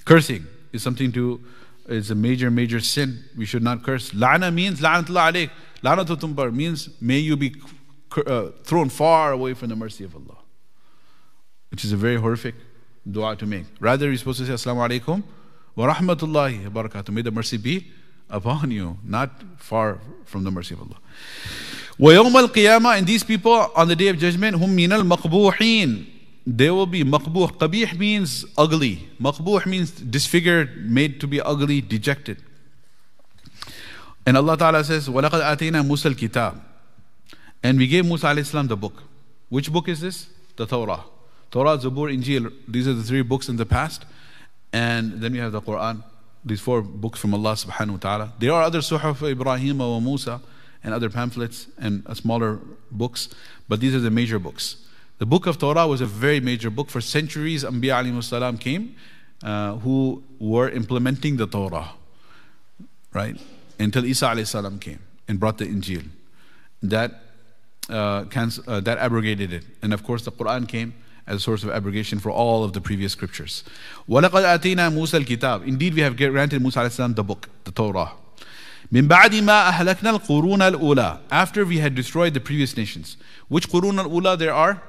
cursing is something to is a major, major sin. We should not curse. La'na means la'natullah alayk. La'natutumbar means may you be uh, thrown far away from the mercy of Allah. Which is a very horrific dua to make. Rather, you're supposed to say Assalamu alaikum wa rahmatullahi wa barakatuh. May the mercy be upon you, not far from the mercy of Allah. ويوم القيامة and these people on the day of judgment هم من المقبوحين they will be maqbuh. Qabih means ugly. Maqbuh means disfigured, made to be ugly, dejected. And Allah Ta'ala says, وَلَقَدْ آتَيْنَا مُوسَى الْكِتَابِ And we gave Musa alayhi the book. Which book is this? The Torah. Torah, Zabur, Injil. These are the three books in the past. And then we have the Quran. These four books from Allah subhanahu wa ta'ala. There are other Suhuf Ibrahim wa Musa and other pamphlets and smaller books. But these are the major books. The book of Torah was a very major book. For centuries, Anbiya alayhi came uh, who were implementing the Torah, right? Until Isa alayhi came and brought the Injil. That, uh, uh, that abrogated it. And of course, the Quran came as a source of abrogation for all of the previous scriptures. وَلَقَدْ آتَيْنَا مُوسَى الْكِتَابِ Indeed, we have granted Musa السلام, the book, the Torah. من بعد ما أهلكنا القرون الأولى After we had destroyed the previous nations. Which قرون الأولى there are?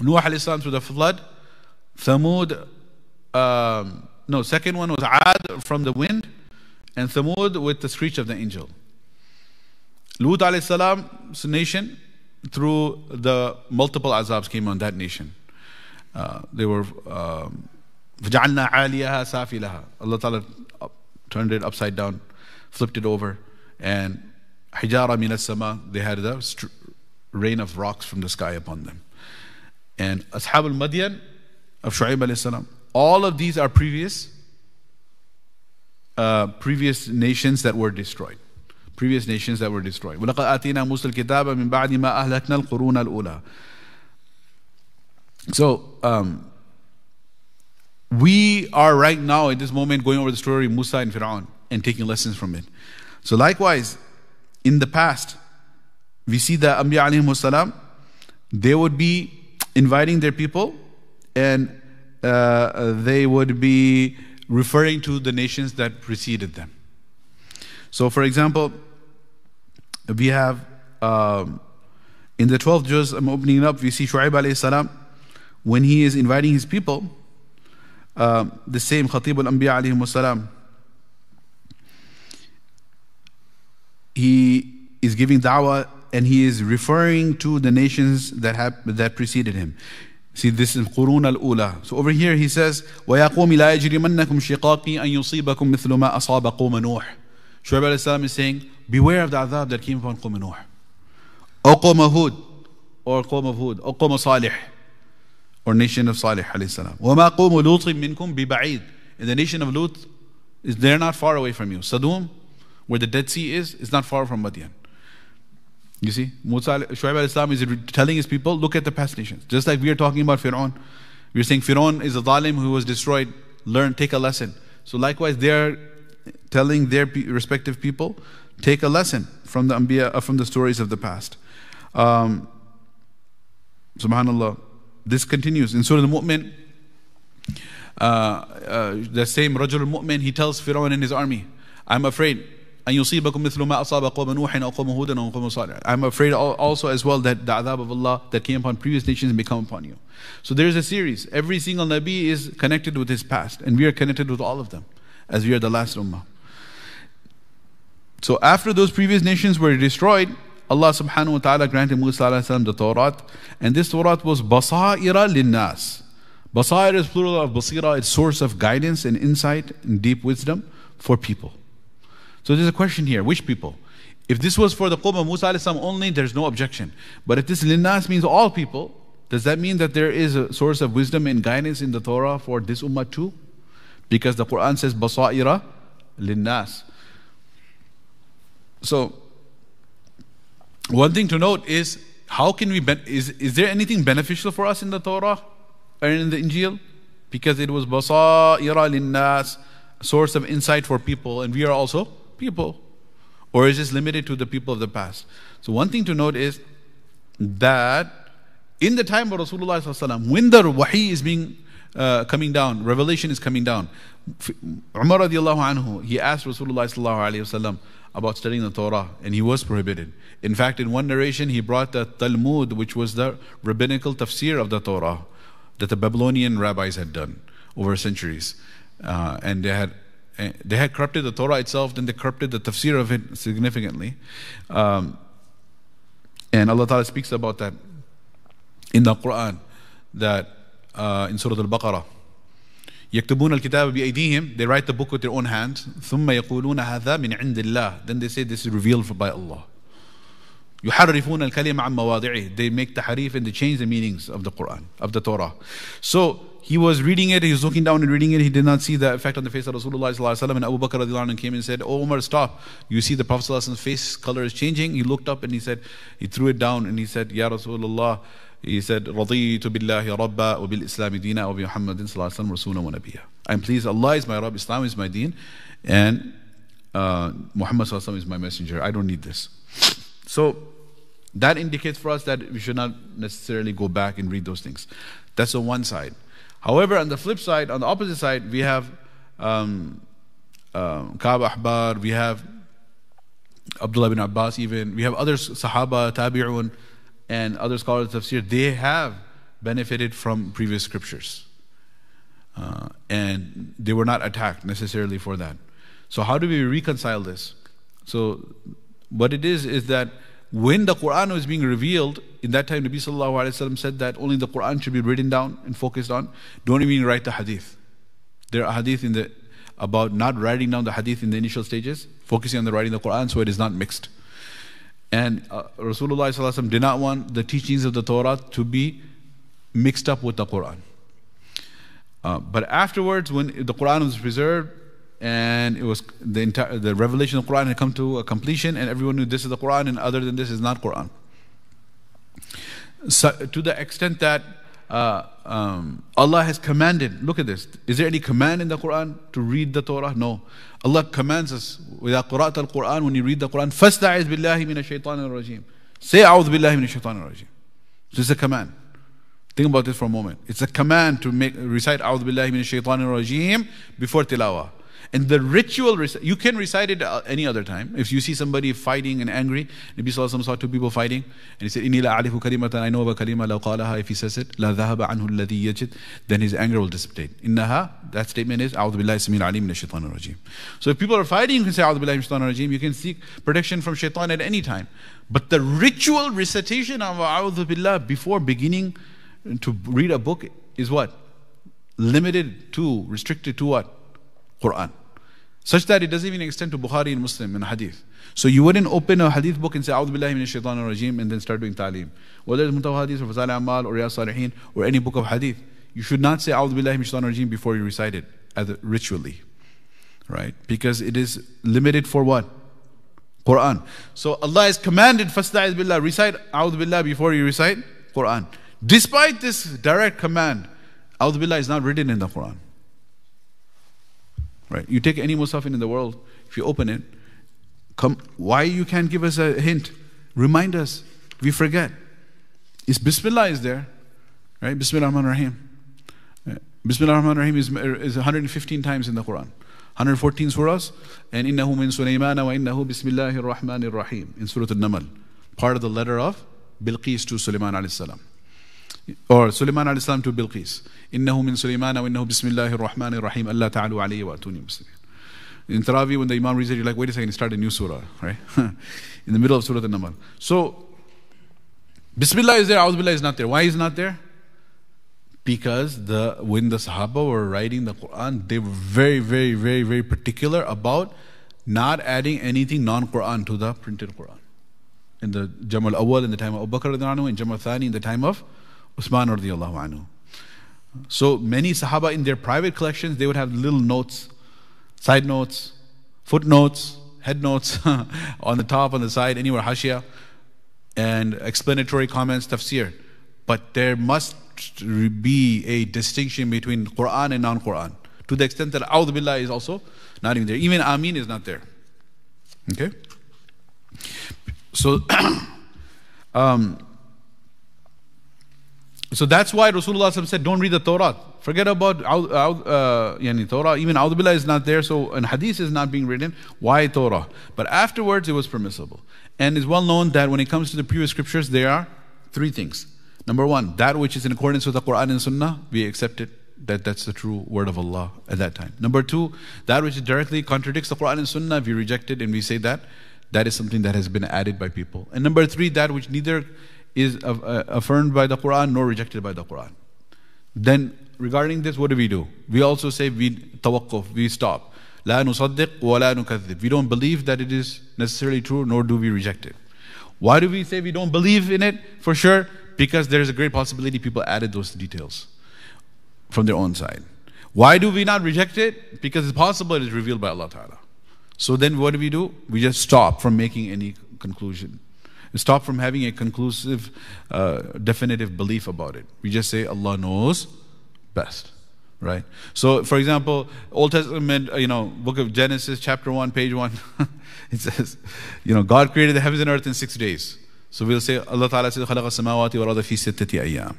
Nuh alayhi through the flood. Thamud, um, no, second one was Ad from the wind. And Thamud with the screech of the angel. Lut alayhi salam's nation through the multiple azabs came on that nation. Uh, they were um, فَجَعَلْنَا عَالِيَهَا سَافِلَهَا Allah Ta'ala turned it upside down, flipped it over, and hijara min sama they had the rain of rocks from the sky upon them. And Ashab al-Madyan of Shu'aib alayhi salam, all of these are previous uh, previous nations that were destroyed previous nations that were destroyed. وَلَقَدْ آتِينَا مُوسَى الْكِتَابَ مِنْ بَعْدِ مَا أَهْلَكْنَا الْقُرُونَ الْأُولَى So, um, we are right now at this moment going over the story of Musa and Fir'aun and taking lessons from it. So likewise, in the past, we see that Anbiya alayhi salam, they would be inviting their people and uh, they would be referring to the nations that preceded them. So for example, we have um, in the 12th juz, I'm opening it up, we see Shu'aib alayhi salam, when he is inviting his people, um, the same Khatib al-Anbiya alayhi salam, he is giving da'wah and he is referring to the nations that have that preceded him. See, this is Qurun al-Ula. So over here he says, وَيَا قَوْمِ لَا يَجْرِمَنَّكُمْ شِقَاقِي أَن يُصِيبَكُمْ مِثْلُ مَا أَصَابَ قَوْمَ نُوحٍ Shu'aib alayhi salam is saying, beware of the adhab that came upon Qawm Nuh. Or Qawm Hud, or Qawm of Hud, or Qawm Salih, or nation of Salih alayhi salam. وَمَا قَوْمُ لُوطٍ مِنْكُمْ بِبَعِيدٍ In the nation of Lut, they're not far away from you. Sadum, where the Dead Sea is, is not far from Madian. You see, Musa, Shu'aib al-Islam is telling his people, look at the past nations. Just like we are talking about Fir'aun. We're saying Fir'aun is a zalim who was destroyed. Learn, take a lesson. So likewise, they are telling their respective people, take a lesson from the Anbiya, uh, from the stories of the past. Um, Subhanallah. This continues in Surah Al-Mu'min. Uh, uh, the same Rajul al-Mu'min, he tells Fir'aun and his army, I'm afraid I'm afraid also as well that the adhab of Allah that came upon previous nations may come upon you. So there is a series. Every single Nabi is connected with his past, and we are connected with all of them as we are the last ummah. So after those previous nations were destroyed, Allah subhanahu wa ta'ala granted Musa alayhi the Torah, and this Torah was basaira linnas. Basair is plural of basira, it's source of guidance and insight and deep wisdom for people. So there's a question here, which people? If this was for the Qawm of Musa only, there's no objection. But if this linnas means all people, does that mean that there is a source of wisdom and guidance in the Torah for this ummah too? Because the Quran says basaira linnas. So one thing to note is how can we is is there anything beneficial for us in the Torah or in the Injil? Because it was basaira linnas, source of insight for people, and we are also people. Or is this limited to the people of the past? So one thing to note is that in the time of Rasulullah when the wahi is being uh, coming down, revelation is coming down. Umar radiallahu anhu, he asked Rasulullah about studying the Torah, and he was prohibited. In fact, in one narration, he brought the Talmud, which was the rabbinical tafsir of the Torah that the Babylonian rabbis had done over centuries. Uh, and they had they had corrupted the Torah itself, then they corrupted the tafsir of it significantly. Um, and Allah Ta'ala speaks about that in the Quran, that uh, in Surah Al-Baqarah. يكتبون الكتاب بأيديهم they write the book with their own hands ثم يقولون هذا من عند الله then they say this is revealed by Allah يحرفون الكلمة عن مواضعه they make tahrif and they change the meanings of the Quran of the Torah so he was reading it he was looking down and reading it he did not see the effect on the face of Rasulullah and Abu Bakr anhu came and said oh Umar stop you see the Prophet's face color is changing he looked up and he said he threw it down and he said Ya Rasulullah he said, رَضِيتُ بِاللَّهِ رَبَّا وَبِالْإِسْلَامِ دِينًا وَبِمُحَمَّدٍ صلى الله عليه وسلم رسولا ونبيا. I'm pleased Allah is my Rabb, Islam is my deen, and uh, Muhammad sallallahu is my messenger. I don't need this. So, That indicates for us that we should not necessarily go back and read those things. That's the one side. However, on the flip side, on the opposite side, we have um, um, Ka'b Ahbar, we have Abdullah bin Abbas, even we have other Sahaba, Tabi'un, and other scholars of tafsir. They have benefited from previous scriptures, uh, and they were not attacked necessarily for that. So, how do we reconcile this? So, what it is is that when the Quran was being revealed, in that time, Nabi Sallallahu Alaihi Wasallam said that only the Quran should be written down and focused on. Don't even write the hadith. There are hadith in the about not writing down the hadith in the initial stages, focusing on the writing the Quran so it is not mixed. And uh, Rasulullah did not want the teachings of the Torah to be mixed up with the Quran. Uh, but afterwards, when the Quran was preserved and it was the entire the revelation of the Quran had come to a completion, and everyone knew this is the Quran, and other than this is not Quran. So, to the extent that uh, um, Allah has commanded, look at this. Is there any command in the Quran to read the Torah? No. Allah commands us, وَإِذَا قُرَأْتَ الْقُرْآنِ When you read the Quran, فَاسْتَعِذْ بِاللَّهِ مِنَ الشَّيْطَانِ الرَّجِيمِ Say, أعوذ بِاللَّهِ مِنَ الشَّيْطَانِ الرَّجِيمِ This is a command. Think about this for a moment. It's a command to make recite أعوذ بالله من الشيطان الرجيم before tilawah. And the ritual, you can recite it uh, any other time. If you see somebody fighting and angry, Nabi Sallallahu saw two people fighting, and he said, Inni la alifu kalimatan, I know of a kalima, if he says it, la dhahaba anhu alladhi then his anger will dissipate. Innaha, that statement is, A'udhu billahi samil alim min shaitan rajim. So if people are fighting, you can say, A'udhu billahi shaitan rajim, you can seek protection from shaitan at any time. But the ritual recitation of A'udhu billah before beginning to read a book is what? Limited to, restricted to what? Quran. Such that it doesn't even extend to Bukhari and Muslim and Hadith. So you wouldn't open a Hadith book and say, A'udhu Billahi Minash Shaitan Rajim and then start doing Ta'lim. Whether it's Mutawa Hadith or Fazail Amal or Riyas Salihin or any book of Hadith, you should not say A'udhu Billahi Minash Shaitan Rajim before you recite it ritually. Right? Because it is limited for what? Quran. So Allah has commanded, Fasta'iz Billah, recite A'udhu Billah before you recite Quran. Despite this direct command, A'udhu Billah is not written in the Quran. Right? You take any Musafin in the world, if you open it, come, why you can't give us a hint? Remind us. We forget. Is Bismillah is there, right? Bismillah ar-Rahman rahim uh, Bismillah ar-Rahman rahim is, is 115 times in the Quran. 114 surahs, and innahu min Sulaymana wa innahu bismillahir rahmanir rahim in Surah Al-Namal. Part of the letter of Bilqis to Sulaiman alayhi salam Or Sulaiman alayhi salam to Bilqis. إنه من سليمان وإنه بسم الله الرحمن الرحيم ألا تعالوا علي وأتوني مسلمين in Taraweeh, when the Imam reads it, you're like, wait a second, start a new surah, right? in the middle of Surah An-Naml. So, Bismillah is there, Billah is not there. Why is it not there? Because the when the Sahaba were writing the Quran, they were very, very, very, very particular about not adding anything non-Quran to the printed Quran. In the Jamal Awal in the time of Abu Bakr and Jamal Thani in the time of Usman radiallahu anhu. So many Sahaba in their private collections, they would have little notes, side notes, footnotes, head notes on the top, on the side, anywhere, hashia, and explanatory comments, tafsir. But there must be a distinction between Quran and non Quran to the extent that A'udhu Billah is also not even there. Even Amin is not there. Okay? So, um, so that's why Rasulullah said, don't read the Torah. Forget about uh, yani Torah. Even Audubila is not there, so an hadith is not being written. Why Torah? But afterwards, it was permissible. And it's well known that when it comes to the previous scriptures, there are three things. Number one, that which is in accordance with the Quran and Sunnah, we accept it. That that's the true word of Allah at that time. Number two, that which directly contradicts the Quran and Sunnah, we reject it and we say that that is something that has been added by people. And number three, that which neither is uh, affirmed by the Quran nor rejected by the Quran. Then regarding this, what do we do? We also say we tawakkuf, we stop. لا نصدق ولا نكذب. We don't believe that it is necessarily true, nor do we reject it. Why do we say we don't believe in it for sure? Because there is a great possibility people added those details from their own side. Why do we not reject it? Because it's possible it is revealed by Allah Ta'ala. So then what do we do? We just stop from making any conclusion. stop from having a conclusive, uh, definitive belief about it. We just say Allah knows best right? So for example old testament uh, you know book of genesis chapter 1 page 1 it says you know god created the heavens and earth in six days. So we'll say allah ta'ala says samawati wal fi sittati ayyam.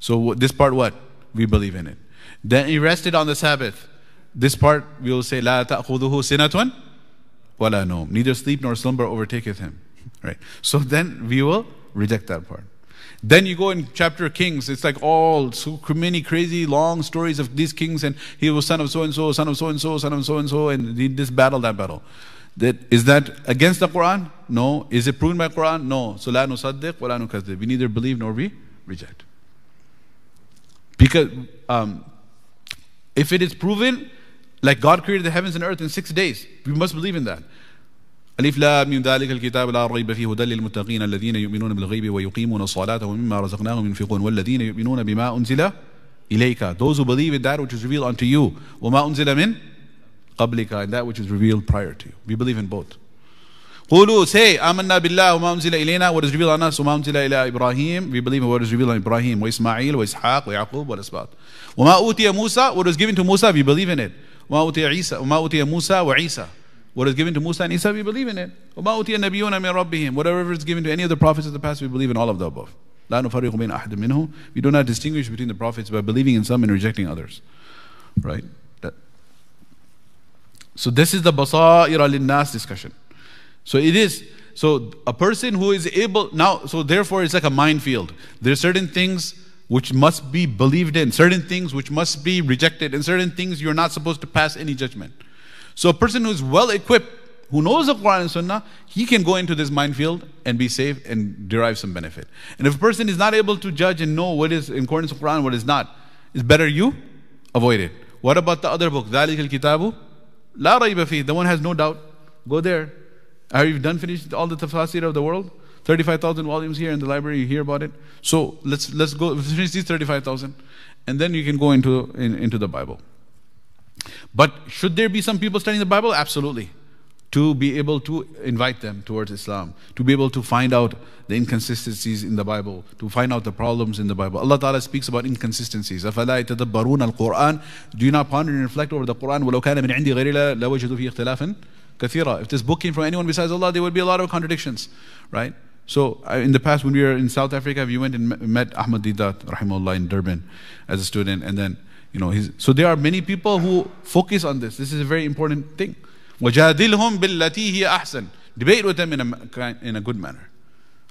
So this part what? We believe in it. Then he rested on the sabbath. This part we will say لا ta'khuduhu sinatun ولا نوم. neither sleep nor slumber overtaketh him. Right. So then we will reject that part. Then you go in chapter Kings, it's like all so many crazy long stories of these kings, and he was son of so and so, son of so and so, son of so and so, and did this battle, that battle. That is that against the Quran? No. Is it proven by Quran? No. So la nusaddiq wa la nukadzib. We neither believe nor we reject. Because um, if it is proven, like God created the heavens and earth in six days, we must believe in that. ألف لا من ذلك الكتاب لا ريب فيه هدى للمتقين الذين يؤمنون بالغيب ويقيمون الصلاة ومما رزقناهم ينفقون والذين يؤمنون بما أنزل إليك. Those who believe in that which is revealed unto you. وما أنزل من قبلك. And that which is revealed prior to you. We believe in both. قولوا say آمنا بالله وما أنزل إلينا. What is revealed on us وما أنزل إلى إبراهيم. We believe in what is revealed on إبراهيم وإسماعيل وإسحاق ويعقوب والأسباط. وما أوتي موسى what is given to Musa. We believe in it. وما أوتي عيسى وما أوتي موسى وعيسى. What is given to Musa and Isa, we believe in it. Whatever is given to any of the prophets of the past, we believe in all of the above. We do not distinguish between the prophets by believing in some and rejecting others. Right? That. So this is the basair al-nas discussion. So it is, so a person who is able, now, so therefore it's like a minefield. There are certain things which must be believed in, certain things which must be rejected, and certain things you're not supposed to pass any judgment. So a person who's well equipped, who knows the Quran and Sunnah, he can go into this minefield and be safe and derive some benefit. And if a person is not able to judge and know what is in accordance with Quran, what is not, it's better you avoid it. What about the other book? ذَلِكَ الْكِتَابُ لَا رَيْبَ فِيهِ The one has no doubt. Go there. Have you done finished all the tafsir of the world? 35,000 volumes here in the library, you hear about it. So let's, let's go finish these 35,000 and then you can go into, in, into the Bible. But should there be some people studying the Bible? Absolutely. To be able to invite them towards Islam, to be able to find out the inconsistencies in the Bible, to find out the problems in the Bible. Allah Ta'ala speaks about inconsistencies. أَفَلَا يَتَدَبَّرُونَ الْقُرْآنِ Do you not ponder and reflect over the Qur'an? وَلَوْ كَانَ مِنْ عِنْدِ غَيْرِ لَوَجَدُوا فِي اخْتِلَافٍ كَثِيرًا If this book came from anyone besides Allah, there would be a lot of contradictions, right? So uh, in the past, when we were in South Africa, we went and met Ahmad Deedat, rahimahullah, in Durban as a student, and then you know, so there are many people who focus on this. This is a very important thing. وَجَادِلْهُمْ بِالَّتِي هِيَ أَحْسَنُ Debate with them in a, in a good manner.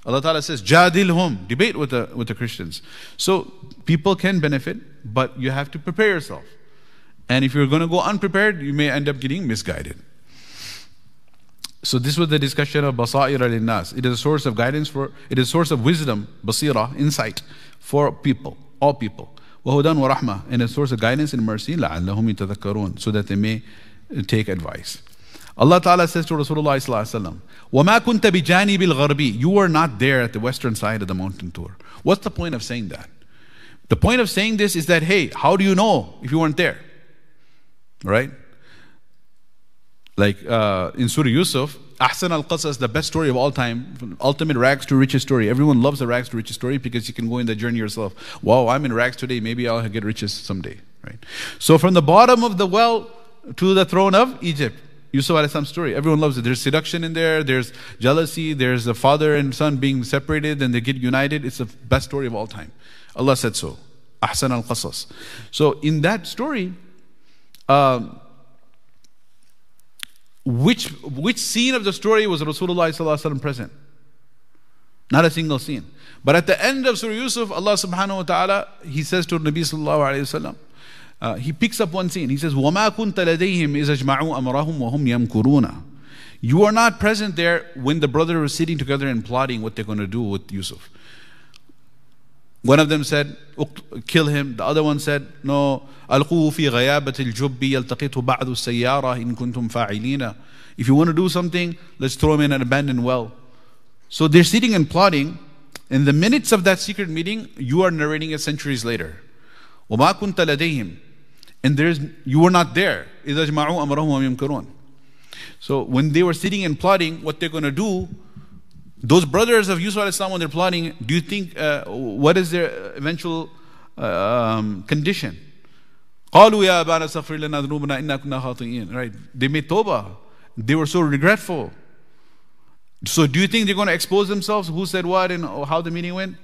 Allah Ta'ala says, Jadilhum, debate with the, with the Christians. So people can benefit, but you have to prepare yourself. And if you're going to go unprepared, you may end up getting misguided. So this was the discussion of basair al-nas. It is a source of guidance for, it is a source of wisdom, basira, insight for people, all people. وَهُدَانٌ وَرَحْمَةً And a source of guidance and mercy, لَعَلَّهُمْ يَتَذَكَّرُونَ So that they may uh, take advice. Allah Ta'ala says to Rasulullah وسلم, وَمَا كُنْتَ بِجَانِبِ الْغَرْبِ You were not there at the western side of the mountain Tur. What's the point of saying that? The point of saying this is that, hey, how do you know if you weren't there? Right? Like uh, in Surah Yusuf, Ahsan al Qasas, the best story of all time, ultimate rags to riches story. Everyone loves the rags to riches story because you can go in the journey yourself. Wow, I'm in rags today, maybe I'll get riches someday. Right? So from the bottom of the well to the throne of Egypt, Yusuf alayhi story. Everyone loves it. There's seduction in there, there's jealousy, there's a father and son being separated, and they get united. It's the best story of all time. Allah said so. Ahsan al Qasas. So in that story, um, which, which scene of the story was Rasulullah present? Not a single scene. But at the end of Surah Yusuf, Allah subhanahu wa ta'ala, He says to Nabi sallallahu alayhi wasallam, uh, He picks up one scene. He says, وَمَا كُنْتَ لَدَيْهِمْ إِذَا اجْمَعُوا أَمْرَهُمْ وَهُمْ يَمْكُرُونَ You are not present there when the brothers were sitting together and plotting what they're going to do with Yusuf. One of them said, kill him. The other one said, no, ألقوه في غيابة الجب يلتقطه بعض السيارة إن كنتم فاعلين. If you want to do something, let's throw him in an abandoned well. So they're sitting and plotting. In the minutes of that secret meeting, you are narrating it centuries later. وما كنت لديهم. And there's, you were not there. إذا جمعوا أمرهم ويمكرون. So when they were sitting and plotting what they're going to do, those brothers of Yusuf al-Islam, when they're plotting, do you think, uh, what is their eventual uh, um, condition? قالوا يا أبانا استغفر لنا ذنوبنا إنا كنا خاطئين right they made tawbah they were so regretful So do you think they're going to expose themselves? Who said what and how the meeting went?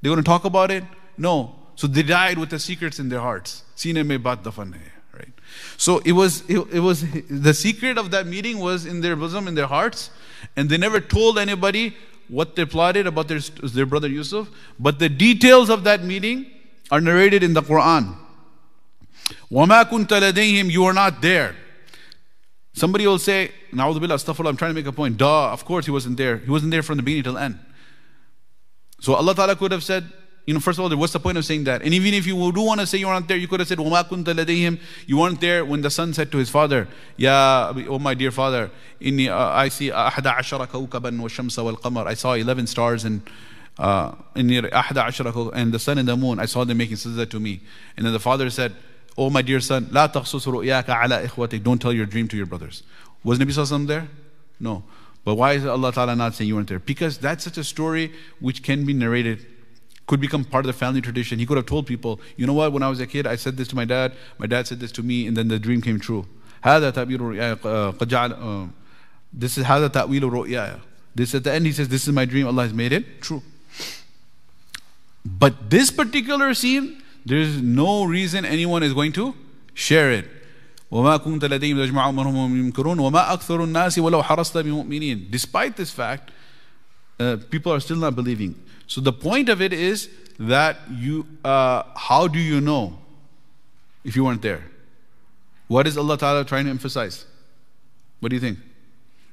They're going to talk about it? No. So they died with the secrets in their hearts. Sine mein baat dafan hai. Right. So it was it, it was the secret of that meeting was in their bosom, in their hearts, and they never told anybody what they plotted about their, their brother Yusuf. But the details of that meeting are narrated in the Quran. وَمَا كُنْتَ لَدَيْهِمْ You are not there. Somebody will say, Na'udhu billah, astaghfirullah, I'm trying to make a point. Duh, of course he wasn't there. He wasn't there from the beginning till the end. So Allah Ta'ala could have said, you know, first of all, what's the point of saying that? And even if you do want to say you weren't there, you could have said, وَمَا كُنْتَ لَدَيْهِمْ You weren't there when the son said to his father, Ya, oh my dear father, inni, uh, I see أحد عشر كوكبا والشمس والقمر. I saw 11 stars and uh, أحد عشر and the sun and the moon. I saw them making sajda to me. And then the father said, Oh my dear son, لا تخصص رؤياك على إخوتك. Don't tell your dream to your brothers. Was Nabi Sallallahu there? No. But why is Allah Ta'ala not saying you weren't there? Because that's such a story which can be narrated, could become part of the family tradition. He could have told people, you know what, when I was a kid, I said this to my dad, my dad said this to me, and then the dream came true. هذا تعبير قد This is هذا تأويل رؤياي. This at the end he says, This is my dream, Allah has made it true. But this particular scene, there's no reason anyone is going to share it. وما كنت لديهم تجمع أمرهم يمكرون وما أكثر الناس ولو حرصت بمؤمنين Despite this fact, uh, people are still not believing. So the point of it is that you, uh, how do you know if you weren't there? What is Allah Ta'ala trying to emphasize? What do you think?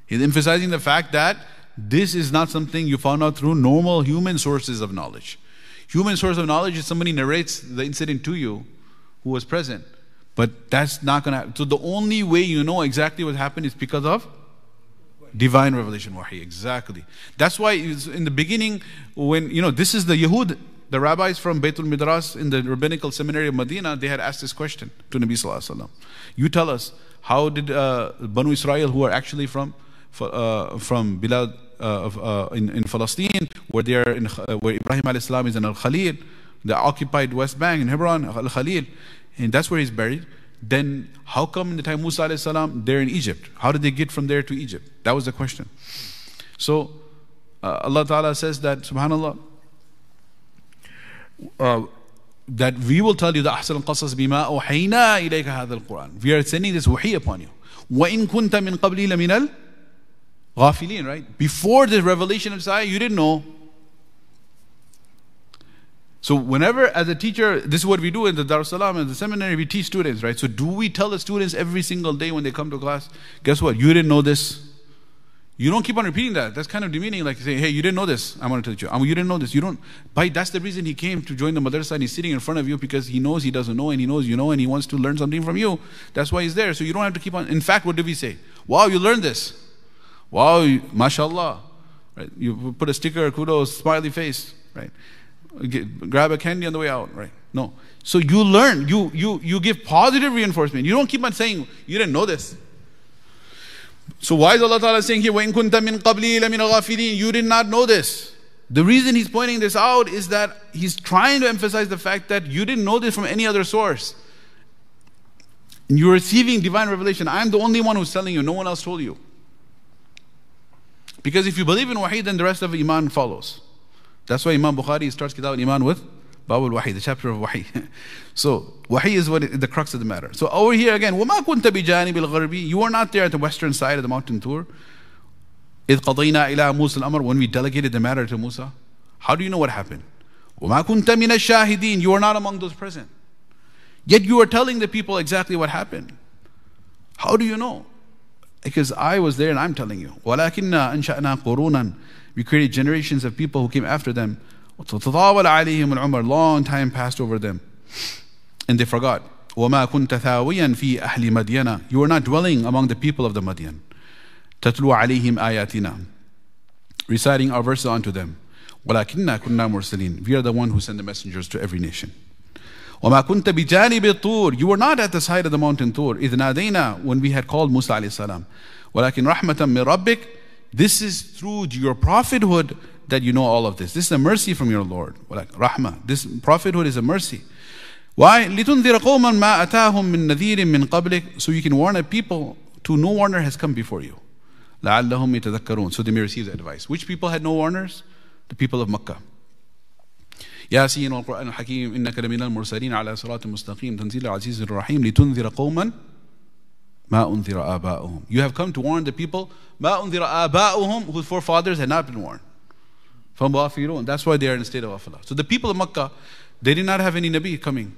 He's emphasizing the fact that this is not something you found out through normal human sources of knowledge. Human source of knowledge is somebody narrates the incident to you who was present. But that's not going to happen. So the only way you know exactly what happened is because of divine revelation, wahi. Exactly. That's why in the beginning, when, you know, this is the Yahud, the rabbis from Baitul Midras in the rabbinical seminary of Medina, they had asked this question to Nabi Sallallahu Alaihi Wasallam. You tell us, how did uh, Banu Israel, who are actually from, uh, from Bilad, of, uh, in, in Palestine, where they are in, uh, where Ibrahim al Islam is in Al Khalil, the occupied West Bank in Hebron, Al Khalil, and that's where he's buried. Then how come in the time Musa al salam they're in Egypt? How did they get from there to Egypt? That was the question. So uh, Allah Ta'ala says that, subhanAllah, uh, that we will tell you the ahsan al-qasas bima uhayna ilayka hadha al-Quran. We are sending this wahi upon you. وَإِن كُنْتَ مِن قَبْلِ لَمِنَ Ghafilin, right? Before the revelation of Messiah, you didn't know. So whenever, as a teacher, this is what we do in the Dar Salam and the seminary, we teach students, right? So do we tell the students every single day when they come to class, guess what? You didn't know this. You don't keep on repeating that. That's kind of demeaning, like saying, hey, you didn't know this. I'm going to tell you. Um, you didn't know this. You don't. But that's the reason he came to join the madrasa and he's sitting in front of you because he knows he doesn't know and he knows you know and he wants to learn something from you. That's why he's there. So you don't have to keep on. In fact, what did we say? Wow, you learned this. Wow, mashallah. Right? You put a sticker, kudos, smiley face, right? Get, grab a candy on the way out, right? No. So you learn, you, you, you give positive reinforcement. You don't keep on saying, you didn't know this. So why is Allah Ta'ala saying here, وَإِن كُنْتَ مِن قَبْلِي لَمِنَ غَافِلِينَ You did not know this. The reason he's pointing this out is that he's trying to emphasize the fact that you didn't know this from any other source. You're receiving divine revelation. I'm the only one who's telling you, no one else told you. Because if you believe in Wahid, then the rest of Iman follows. That's why Imam Bukhari starts Kitab Iman with Babul Wahid, the chapter of Wahid. so Wahid is what it, the crux of the matter. So over here again, وَمَا كُنْتَ بِجَانِبِ الْغَرْبِ You were not there at the western side of the mountain Tur. إِذْ قَضَيْنَا إِلَىٰ مُوسَى الْأَمْرِ When we delegated the matter to Musa, how do you know what happened? وَمَا كُنْتَ مِنَ الشَّاهِدِينَ You were not among those present. Yet you are telling the people exactly what happened. How do you know? Because I was there and I'm telling you. وَلَكِنَّا أَنشَأْنَا قُرُونًا We created generations of people who came after them. وَتَطَاوَلَ عَلَيْهِمُ الْعُمَرِ Long time passed over them. And they forgot. وَمَا كُنْتَ ثَاوِيًا فِي أَهْلِ مَدْيَنَ You were not dwelling among the people of the Madian. تَتْلُو عَلَيْهِمْ آيَاتِنَا Reciting our verses unto them. وَلَكِنَّا كُنَّا مُرْسَلِينَ We are the one who send the messengers to every nation. وما كنت بجانب الطور You were not at the side of the mountain Tur إذ نادينا when we had called Musa عليه السلام ولكن رحمة من ربك This is through your prophethood that you know all of this. This is a mercy from your Lord. Rahmah. This prophethood is a mercy. Why? لِتُنذِرَ قَوْمًا مَا أَتَاهُم مِّن نَذِيرٍ مِّن قَبْلِكَ So you can warn a people to no warner has come before you. لعلهم يتذكرون. So they may receive the advice. Which people had no warners? The people of Makkah. ياسين والقرآن الحكيم إنك لمن المرسلين على صراط مستقيم تنزيل العزيز الرحيم لتنذر قوما ما أنذر آباؤهم You have come to warn the people ما أنذر آباؤهم whose forefathers had not been warned from غافلون That's why they are in a state of afala So the people of Makkah they did not have any Nabi coming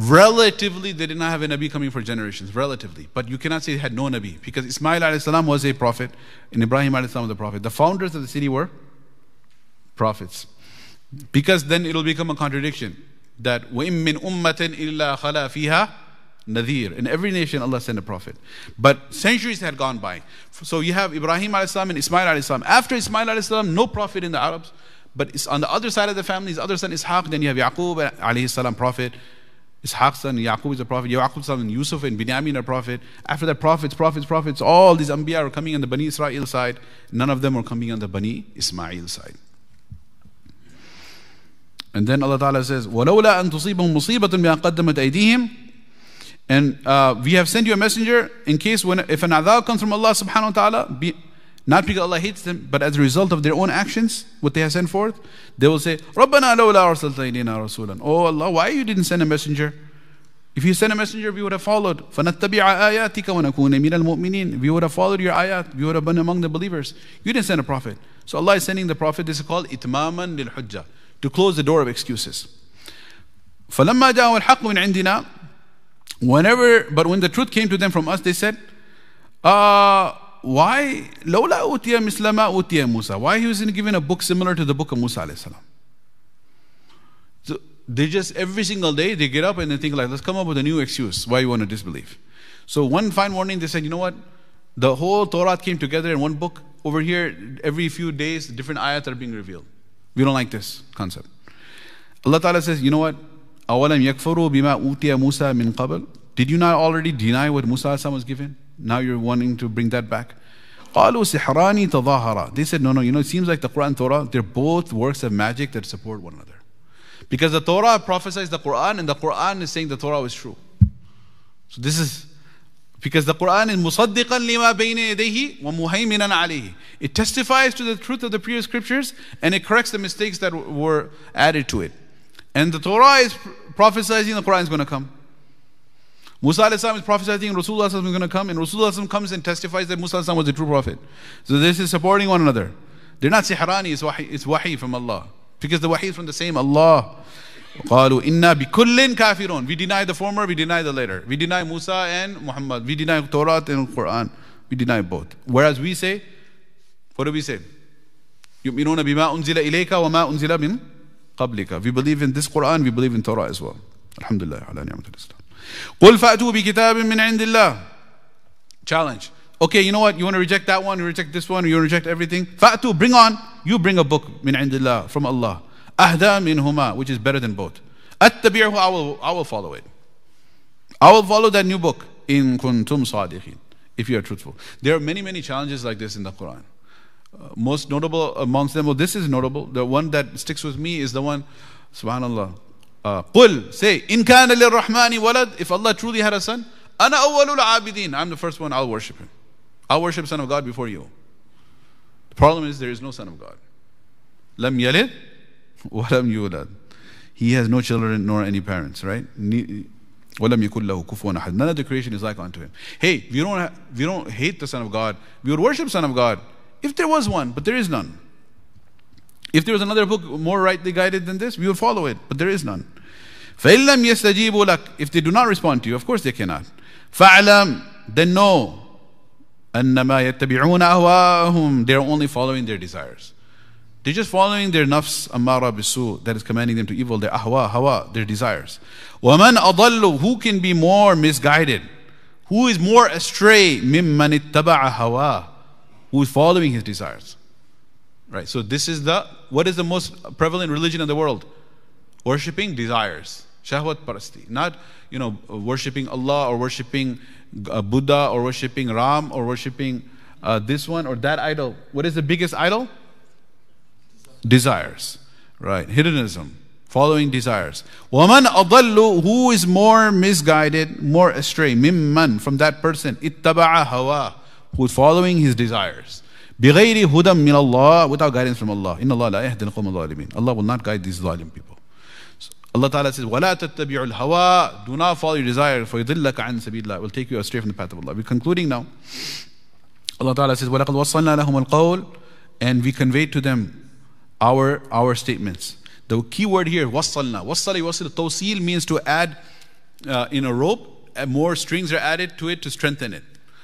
Relatively, they did not have a Nabi coming for generations, relatively. But you cannot say they had no Nabi, because Ismail salam was a prophet, and Ibrahim salam was a prophet. The founders of the city were prophets. Because then it'll become a contradiction that وَإِن مِّن أُمَّةٍ إِلَّا خَلَا فِيهَا Nadir. In every nation, Allah sent a prophet. But centuries had gone by. So you have Ibrahim salam and Ismail salam. After Ismail salam, no prophet in the Arabs. But it's on the other side of the family, his other son Ishaq. Then you have Yaqub alayhi salam, prophet. Ishaq's son, Yaqub is a prophet. Yaqub's son, Yusuf and Binyamin are prophet. After that, prophets, prophets, prophets. All these Anbiya are coming on the Bani Israel side. None of them are coming on the Bani Ismail side. And then Allah Ta'ala says, وَلَوْلَا أَن تُصِيبَهُم مُصِيبَةٌ بِمَا قَدَّمَتْ أَيْدِيهِمْ And uh, we have sent you a messenger in case when if an adhab comes from Allah subhanahu wa ta'ala, be, not because Allah hates them, but as a result of their own actions, what they have sent forth, they will say, رَبَّنَا لَوْلَا أَرْسَلْتَ إِلَيْنَا رَسُولًا Oh Allah, why you didn't send a messenger? If you sent a messenger, we would have followed. فَنَتَّبِعَ آيَاتِكَ وَنَكُونَ مِنَ الْمُؤْمِنِينَ We would have followed your ayat. We would have been among the believers. You didn't send a prophet. So Allah is sending the prophet. This is called إِتْمَامًا لِلْحُجَّةِ To close the door of excuses. فَلَمَّا جَاءَ الْحَقُّ مِنْ عِنْدِنَا Whenever, but when the truth came to them from us, they said, uh, why لولا أوتي مثل ما أوتي موسى why he wasn't given a book similar to the book of Musa alayhi salam so they just every single day they get up and they think like let's come up with a new excuse why you want to disbelieve so one fine morning they said you know what the whole Torah came together in one book over here every few days different ayats are being revealed we don't like this concept Allah Ta'ala says you know what أولم يكفروا بما أوتي موسى من قبل did you not already deny what Musa was given now you're wanting to bring that back. قالوا سحراني تظاهرا. They said, no, no, you know, it seems like the Quran and Torah, they're both works of magic that support one another. Because the Torah prophesies the Quran and the Quran is saying the Torah was true. So this is because the Quran is musaddiqan lima bayna yadayhi wa muhaiminan alayhi. It testifies to the truth of the previous scriptures and it corrects the mistakes that were added to it. And the Torah is prophesying the Quran is going to come. Musa is prophesying Rasulullah is going to come and Rasulullah comes and testifies that Musa was the true prophet. So this is supporting one another. They're not sihrani, it's wahi, it's wahi from Allah. Because the wahi is from the same Allah. قالوا إنا بكل كافرون We deny the former, we deny the later. We deny Musa and Muhammad. We deny Torah and Quran. We deny both. Whereas we say, what do we say? يؤمنون بما أنزل إليك وما أنزل من قبلك. We believe in this Quran, we believe in Torah as well. Alhamdulillah على نعمة الإسلام. قل فأتوا بكتاب من عند الله challenge okay you know what you want to reject that one you reject this one you reject everything فأتوا bring on you bring a book من عند الله from Allah أهدى منهما which is better than both أتبعه I will, I will follow it I will follow that new book إن كنتم صادقين if you are truthful there are many many challenges like this in the Quran uh, most notable amongst them well this is notable the one that sticks with me is the one subhanallah uh, قل say إن كان للرحمن ولد if Allah truly had a son أنا أول العابدين I'm the first one I'll worship him I'll worship son of God before you the problem is there is no son of God لم يلد ولم يولد he has no children nor any parents right ولم يكن له كفوا أحد none of the creation is like unto him hey if you don't have, if you don't hate the son of God we would worship son of God if there was one but there is none if there was another book more rightly guided than this, we would follow it, but there is none. فَإِن يَسْتَجِيبُوا لَكَ If they do not respond to you, of course they cannot. فَعْلَمْ Then know أَنَّمَا يَتَّبِعُونَ أَهْوَاءَهُمْ They're only following their desires. They're just following their nafs amara bisu that is commanding them to evil, their ahwa, hawa, their desires. وَمَنْ أَضَلُّ Who can be more misguided? Who is more astray? مِمَّنِ اتَّبَعَ هَوَى Who is following his desires. Right, so this is the, what is the most prevalent religion in the world? Worshipping desires. Shahwat parasti. Not, you know, worshipping Allah or worshipping uh, Buddha or worshipping Ram or worshipping uh, this one or that idol. What is the biggest idol? Desires. Right, hedonism. Following desires. Woman adallu, who is more misguided, more astray, mimman, from that person, ittaba'a hawa, who is following his desires. بِغَيْرِ هُدًى مِّنَ اللَّهِ Without guidance from Allah. إِنَّ اللَّهَ لَا يَهْدِي الْقَوْمَ الظَّالِمِينَ Allah will not guide these zalim people. So Allah Ta'ala says, وَلَا تَتَّبِعُوا الْهَوَىٰ Do not follow your desire, فَيُضِلَّكَ عَنْ سَبِيلِ اللَّهِ will take you astray from the path of Allah. We're concluding now. Allah Ta'ala says, وَلَقَدْ وَصَّلْنَا لَهُمُ الْقَوْلِ And we conveyed to them our, our statements. The key word here, wasalna. Wasala yuwasil tawsil means to add uh, in a rope, more strings are added to it to strengthen it.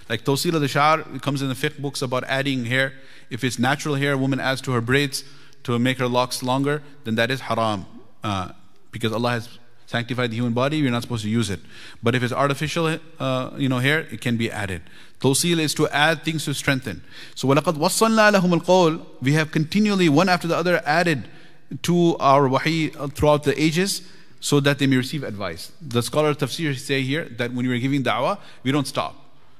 Like tawsil al-shar comes in the fiqh books about adding hair. If it's natural hair, a woman adds to her braids to make her locks longer, then that is haram. Uh, because Allah has sanctified the human body, we're not supposed to use it. But if it's artificial uh, you know, hair, it can be added. Tawsil is to add things to strengthen. So وَلَقَدْ وَصَّلْنَا لَهُمُ الْقَوْلِ We have continually, one after the other, added to our wahi throughout the ages so that they may receive advice. The scholar of tafsir say here that when we are giving da'wah, we don't stop.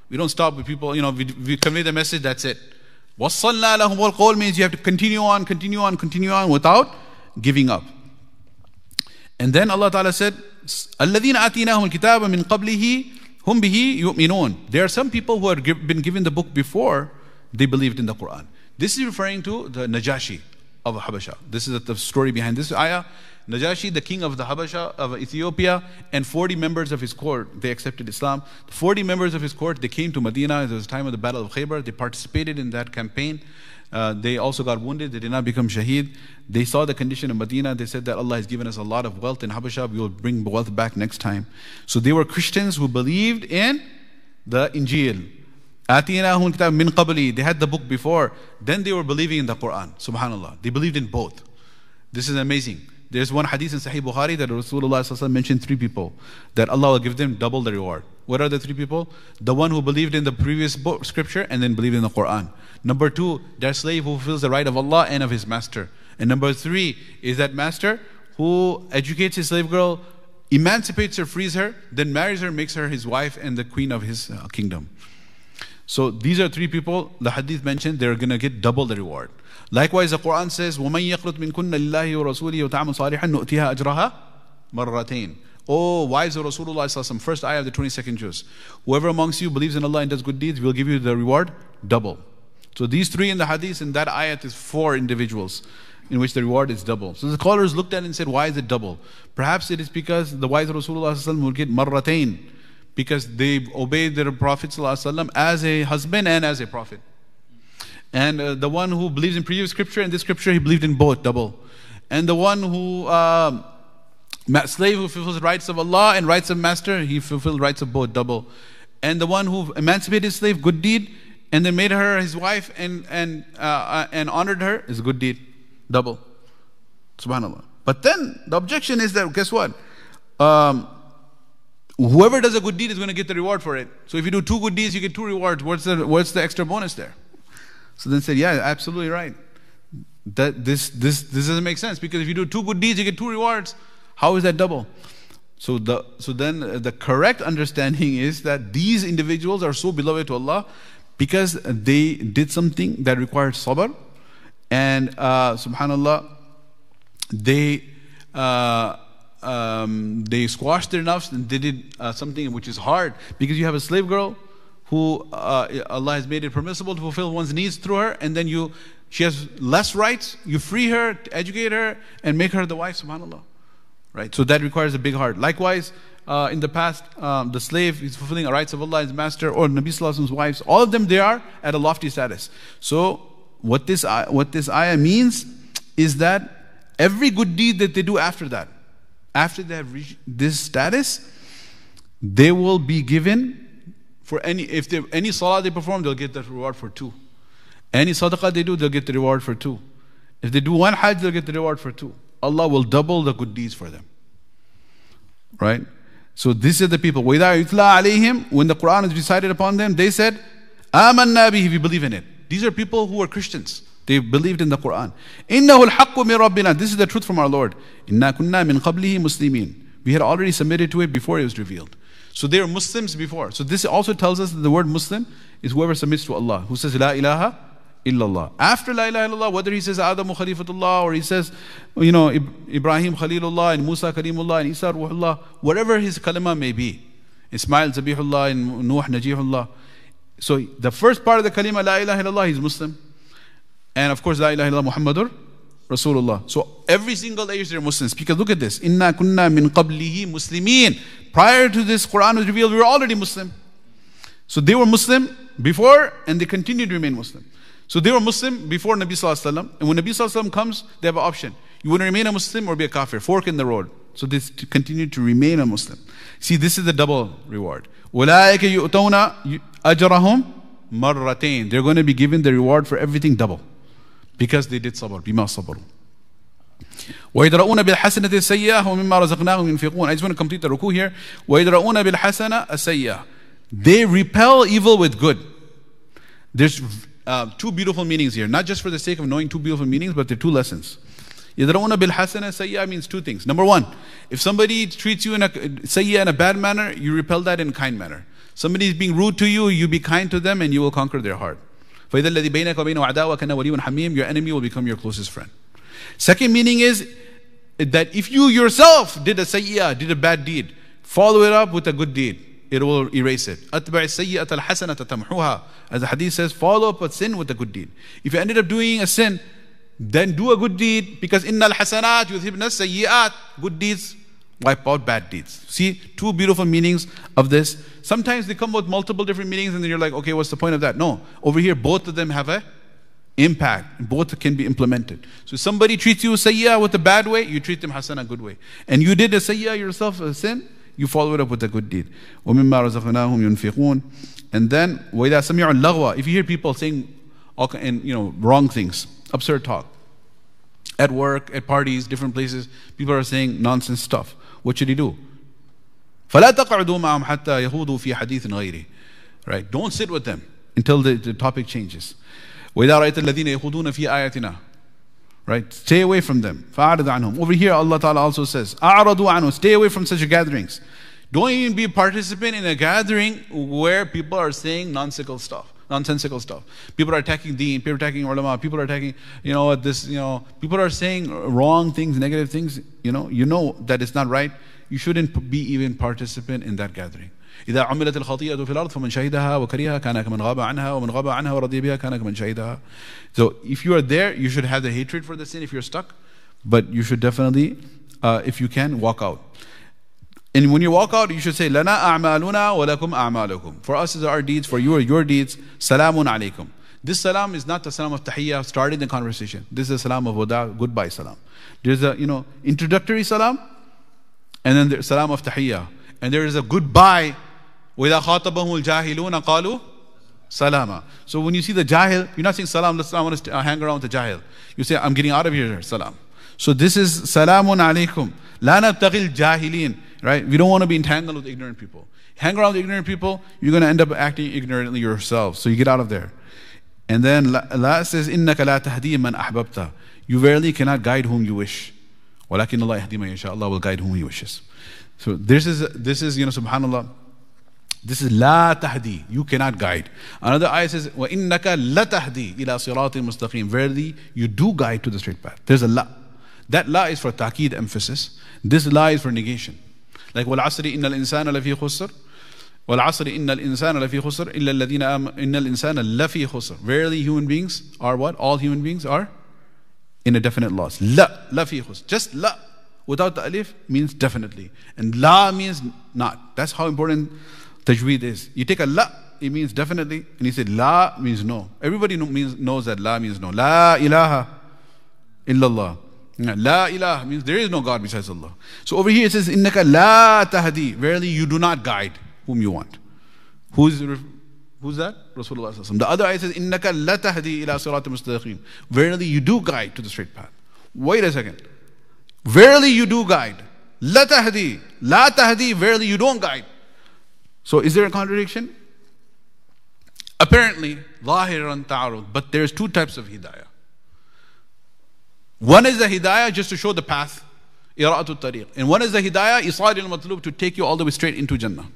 We don't stop with people, you know, we, we convey the message, that's it. وَصَّلْنَا لَهُمُ الْقَوْلِ means you have to continue on, continue on, continue on without giving up. And then Allah Ta'ala said, الَّذِينَ آتِينَاهُمُ الْكِتَابَ مِنْ قَبْلِهِ Hum bihi yu'minun. There are some people who had been given the book before they believed in the Quran. This is referring to the Najashi of Habasha. This is the story behind this ayah. Najashi, the king of the Habasha of Ethiopia, and 40 members of his court, they accepted Islam. 40 members of his court, they came to Medina. It was the time of the Battle of Khaybar. They participated in that campaign. Uh, they also got wounded. They did not become shaheed. They saw the condition of Medina. They said that Allah has given us a lot of wealth in Habasha. We will bring wealth back next time. So they were Christians who believed in the Injil. They had the book before. Then they were believing in the Quran. Subhanallah. They believed in both. This is amazing. There's one hadith in Sahih Bukhari that Rasulullah mentioned three people that Allah will give them double the reward. What are the three people? The one who believed in the previous book, scripture and then believed in the Quran. Number two, that slave who fulfills the right of Allah and of his master. And number three is that master who educates his slave girl, emancipates her, frees her, then marries her, makes her his wife and the queen of his uh, kingdom. So these are three people the hadith mentioned, they're going to get double the reward. Likewise, the Quran says, وَمَنْ يَقْرُتْ مِنْ كُنَّ لِلَّهِ وَرَسُولِهِ وَتَعْمَلْ صَالِحًا نُؤْتِهَا أَجْرَهَا مَرَّتَيْنِ Oh, wives of Rasulullah first ayah of the 22nd juz. Whoever amongst you believes in Allah and does good deeds, we'll give you the reward double. So these three in the hadith, in that ayat is four individuals in which the reward is double. So the scholars looked at it and said, why is it double? Perhaps it is because the wives of Rasulullah will get marratain because they obeyed their Prophet as a husband and as a prophet. And uh, the one who believes in previous scripture and this scripture, he believed in both, double. And the one who, uh, slave who fulfills rights of Allah and rights of master, he fulfilled rights of both, double. And the one who emancipated his slave, good deed, and then made her his wife and, and, uh, uh and honored her, is good deed, double. Subhanallah. But then the objection is that, guess what? Um, whoever does a good deed is going to get the reward for it. So if you do two good deeds, you get two rewards. What's the, what's the extra bonus there? So then said, yeah, absolutely right. That this this this doesn't make sense because if you do two good deeds, you get two rewards. How is that double? So the so then the correct understanding is that these individuals are so beloved to Allah because they did something that required sabr, and uh, Subhanallah, they. Uh, um, they squashed their nafs and they did uh, something which is hard because you have a slave girl who uh, Allah has made it permissible to fulfill one's needs through her, and then you, she has less rights. You free her, educate her, and make her the wife. Subhanallah, right? So that requires a big heart. Likewise, uh, in the past, um, the slave is fulfilling the rights of Allah, his master, or Nabi Sallallahu wives. All of them, they are at a lofty status. So what this what this ayah means is that every good deed that they do after that, after they have reached this status, they will be given for any, if they, any salah they perform, they'll get the reward for two. Any sadaqah they do, they'll get the reward for two. If they do one hajj, they'll get the reward for two. Allah will double the good deeds for them. Right? So this is the people. وَإِذَا يُتْلَى عَلَيْهِمْ When the Quran is recited upon them, they said, آمَنَّا بِهِ If you believe in it. These are people who are Christians. They believed in the Quran. إِنَّهُ الْحَقُّ مِنْ رَبِّنَا This is the truth from our Lord. إِنَّا كُنَّا مِنْ قَبْلِهِ مُسْلِمِينَ We had already submitted to it before it was revealed. So they were Muslims before. So this also tells us that the word Muslim is whoever submits to Allah, who says La ilaha illallah. After La ilaha illallah, whether he says Adam Khalifatullah or he says, you know, Ibrahim Khalilullah and Musa Kalimullah and Isa Ruhullah, whatever his kalima may be, Ismail Zabihullah and Nuh Najihullah. So the first part of the kalima, La ilaha illallah, he's Muslim. And of course, La ilaha illallah Muhammadur Rasulullah. So every single age they're Muslims. Because look at this. Inna kunna min qablihi muslimin. Prior to this Quran was revealed, we were already Muslim. So they were Muslim before and they continue to remain Muslim. So they were Muslim before Nabi Sallallahu Alaihi Wasallam. And when Nabi Sallallahu Alaihi Wasallam comes, they have an option. You want to remain a Muslim or be a kafir. Fork in the road. So they continue to remain a Muslim. See, this is the double reward. أُولَٰئِكَ يُؤْتَوْنَ أَجْرَهُمْ مَرَّتَيْن They're going to be given the reward for everything double. Because they did sabr. بِمَا صَبَرُوا ويدرؤون بالحسنة السيئة ومما رزقناهم ينفقون I just want to complete the ruku here ويدرؤون بالحسنة السيئة They repel evil with good. There's uh, two beautiful meanings here, not just for the sake of knowing two beautiful meanings, but they're two lessons. يدرؤون بالحسنة السيئة means two things. Number one, if somebody treats you in a sayya in a bad manner, you repel that in a kind manner. Somebody is being rude to you, you be kind to them and you will conquer their heart. فإذا الذي بينك وبينه عداوة كان ولي حميم Your enemy will become your closest friend. Second meaning is that if you yourself did a sayyah, did a bad deed, follow it up with a good deed. It will erase it. أتبع السيئة الحسنة تمحوها. As the hadith says, follow up a sin with a good deed. If you ended up doing a sin, then do a good deed because innal hasanat yudhibna sayyi'at. Good deeds wipe out bad deeds. See, two beautiful meanings of this. Sometimes they come with multiple different meanings, and then you're like, okay, what's the point of that? No, over here, both of them have a impact. Both can be implemented. So somebody treats you sayyah with a bad way, you treat them hasana, good way. And you did a sayyah yourself, a sin, you follow it up with a good deed. رَزَقْنَاهُمْ يُنْفِقُونَ And then, وَإِذَا If you hear people saying and, you know, wrong things, absurd talk, at work, at parties, different places, people are saying nonsense stuff. What should he do? فَلَا تَقْعُدُوا مَعَهُمْ حَتَّى يَهُودُوا فِي حَدِيثٍ غَيْرِهِ Right? Don't sit with them until the, the topic changes. وَإِذَا رَأَيْتَ الَّذِينَ يَخُوضُونَ فِي آيَاتِنَا Right? Stay away from them. فَأَعْرِضْ عَنْهُمْ Over here, Allah Ta'ala also says, أَعْرَضُوا عَنْهُ Stay away from such gatherings. Don't even be a participant in a gathering where people are saying nonsensical stuff. Nonsensical stuff. People are attacking deen, people are attacking ulama, people are attacking, you know, this, you know, people are saying wrong things, negative things, you know, you know that it's not right. You shouldn't be even participant in that gathering. إذا عملت الخطيئة في الأرض فمن شهدها وكرهها كان كمن غاب عنها ومن غاب عنها ورضي بها كان كمن شهدها. So if you are there, you should have the hatred for the sin if you're stuck, but you should definitely, uh, if you can, walk out. And when you walk out, you should say, لنا أعمالنا ولكم أعمالكم. For us is our deeds, for you are your deeds. Salamun alaykum. This salam is not the salam of tahiyyah, starting the conversation. This is the salam of wada, goodbye salam. There's a, you know, introductory salam, and then there's salam of tahiyyah. And there is a goodbye. وَإِذَا خَاطَبَهُمُ الْجَاهِلُونَ قَالُوا salama. So when you see the jahil, you're not saying salam, let's, I want to hang around with the jahil. You say, I'm getting out of here, salam. So this is salamun alaykum. La nabtaghil jahilin. Right? We don't want to be entangled with ignorant people. Hang around with ignorant people, you're going to end up acting ignorantly yourself. So you get out of there. And then Allah says, إِنَّكَ لَا تَهْدِي مَنْ أَحْبَبْتَ You verily cannot guide whom you wish. وَلَكِنَّ اللَّهَ يَهْدِي مَنْ يَشَاءُ Allah will guide whom He wishes. So this is, this is you know, subhanAllah, this is la tahdi. You cannot guide. Another ayah says, وَإِنَّكَ لَتَهْدِي إِلَى صِرَاطٍ مُسْتَقِيمٍ Verily, you do guide to the straight path. There's a la. That la is for ta'keed emphasis. This la is for negation. Like وَالْعَصْرِ إِنَّ الْإِنسَانَ لَفِي خُسْرٍ وَالْعَصْرِ إِنَّ الْإِنسَانَ لَفِي خُسْرٍ إِلَّا الَّذِينَ آمَنُوا إِنَّ الْإِنسَانَ لَفِي خُسْرٍ Verily human beings are what? All human beings are in a definite loss. La, lafi khusr. Just la without the alif means definitely. And la means not. That's how important tajweed is. You take a la, it means definitely, and you say la means no. Everybody know, means, knows that la means no. La ilaha illallah. La ilaha means there is no God besides Allah. So over here it says, Innaka la tahdi. Verily you do not guide whom you want. Who's, who's that? Rasulullah. The other ayah says, Innaka la tahdi ila sirat mustaqim. Verily you do guide to the straight path. Wait a second. Verily you do guide. La tahdi. La tahdi. Verily you don't guide. So is there a contradiction? Apparently, zahiran ta'arud. But there's two types of hidayah. One is the hidayah just to show the path, ira'atul tariq. And one is the hidayah, isal al-matlub, to take you all the way straight into Jannah.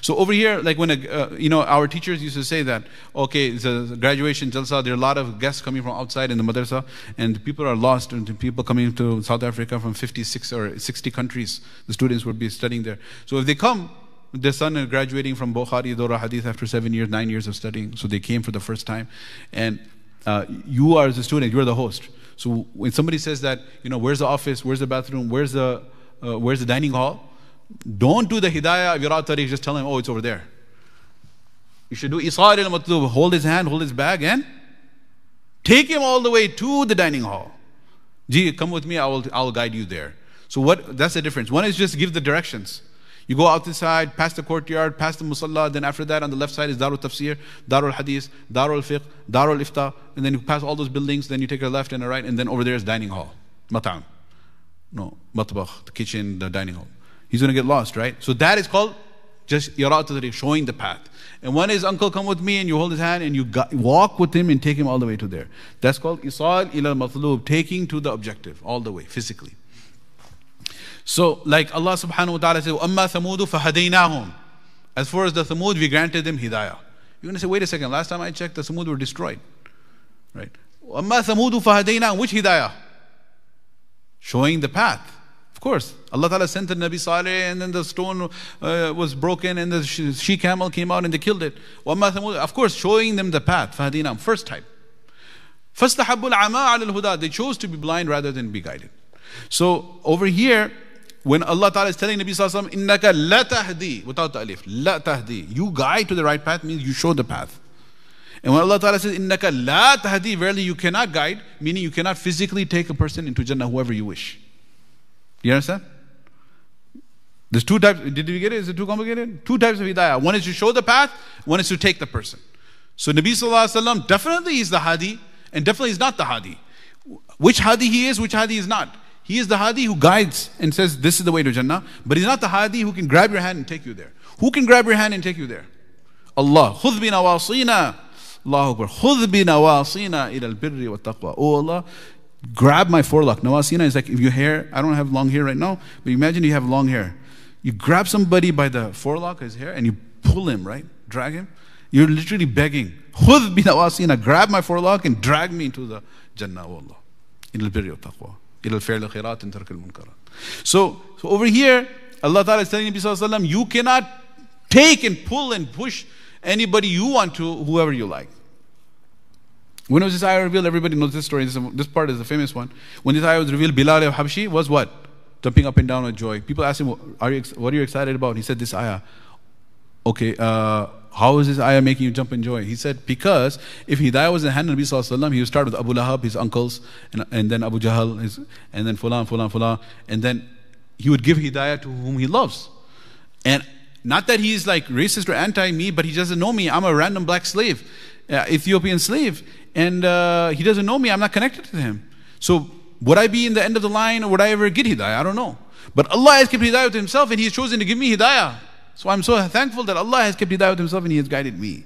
So over here, like when, a, uh, you know, our teachers used to say that, okay, the graduation jalsa, there are a lot of guests coming from outside in the madrasa, and people are lost, and people coming to South Africa from 56 or 60 countries, the students would be studying there. So if they come, their son is graduating from Bukhari Dora Hadith after seven years, nine years of studying. So they came for the first time. And uh, you are the student, you're the host. So when somebody says that, you know, where's the office, where's the bathroom, where's the, uh, where's the dining hall? Don't do the hidayah of Virat Tariq, just tell him, oh, it's over there. You should do isal al matlub, hold his hand, hold his bag, and take him all the way to the dining hall. Gee, come with me, I will, I will guide you there. So what, that's the difference. One is just give the directions. You go out the side, past the courtyard, past the musalla, then after that on the left side is Darul Tafsir, Darul Hadith, Darul Fiqh, Darul Ifta, and then you pass all those buildings, then you take a left and a right, and then over there is dining hall, mat'am. No, matbakh, the kitchen, the dining hall. He's going to get lost, right? So that is called just yarat showing the path. And one is uncle come with me and you hold his hand and you walk with him and take him all the way to there. That's called isal ila matlub, taking to the objective all the way physically. So, like Allah subhanahu wa ta'ala says, Amma Thamudu fahadaynahum. As far as the Thamud, we granted them hidayah. You're going to say, wait a second, last time I checked, the Thamud were destroyed. Right? Amma Thamudu fahadaynahum. Which hidayah? Showing the path. Of course. Allah Ta'ala sent the Nabi Saleh and then the stone uh, was broken and the she camel came out and they killed it. Of course, showing them the path. Fahadaynahum, first type. فَاسْتَحَبُّ الْعَمَىٰ عَلَى الْهُدَىٰ They chose to be blind rather than be guided. So over here, when Allah Ta'ala is telling Nabi Sallallahu Alaihi Wasallam, innaka la tahdi, without the alif, la tahdi, you guide to the right path means you show the path. And when Allah Ta'ala says, innaka la tahdi, verily you cannot guide, meaning you cannot physically take a person into Jannah, whoever you wish. You understand? There's two types, did we get it? Is it too complicated? Two types of hidayah. One is to show the path, one is to take the person. So Nabi Sallallahu Alaihi Wasallam definitely is the Hadi, and definitely is not the Hadi. Which Hadi he is, which Hadi is not. He is the hadi who guides and says, This is the way to Jannah. But he's not the hadi who can grab your hand and take you there. Who can grab your hand and take you there? Allah. خذ بنواصينا Allah Akbar. خذ بنواصينا إلى البر والتقوى. Oh Allah, grab my forelock. Nawasina is like if your hair, I don't have long hair right now, but imagine you have long hair. You grab somebody by the forelock, his hair, and you pull him, right? Drag him. You're literally begging. خذ بنواصينا. Grab my forelock and drag me into the Jannah, oh Allah. إلى البر والتقوى. إلى الفعل الخيرات ترك المنكرات. So, so over here, Allah Ta'ala is telling Nabi Sallallahu you cannot take and pull and push anybody you want to, whoever you like. When was this ayah revealed? Everybody knows this story. This, this part is the famous one. When this ayah was revealed, Bilal of Habshi was what? Jumping up and down with joy. People asked him, are you, what are you excited about? He said, this ayah. Okay, uh, how is this ayah making you jump in joy? He said, because if Hidayah was in the hand of Nabi Sallallahu he would start with Abu Lahab, his uncles, and, and then Abu Jahl, his, and then Fulan, Fulan, Fulan, and then he would give Hidayah to whom he loves. And not that he's like racist or anti me, but he doesn't know me. I'm a random black slave, uh, Ethiopian slave, and uh, he doesn't know me. I'm not connected to him. So would I be in the end of the line or would I ever get Hidayah? I don't know. But Allah has kept Hidayah to Himself and He has chosen to give me Hidayah. So I'm so thankful that Allah has kept hidayah with himself and He has guided me.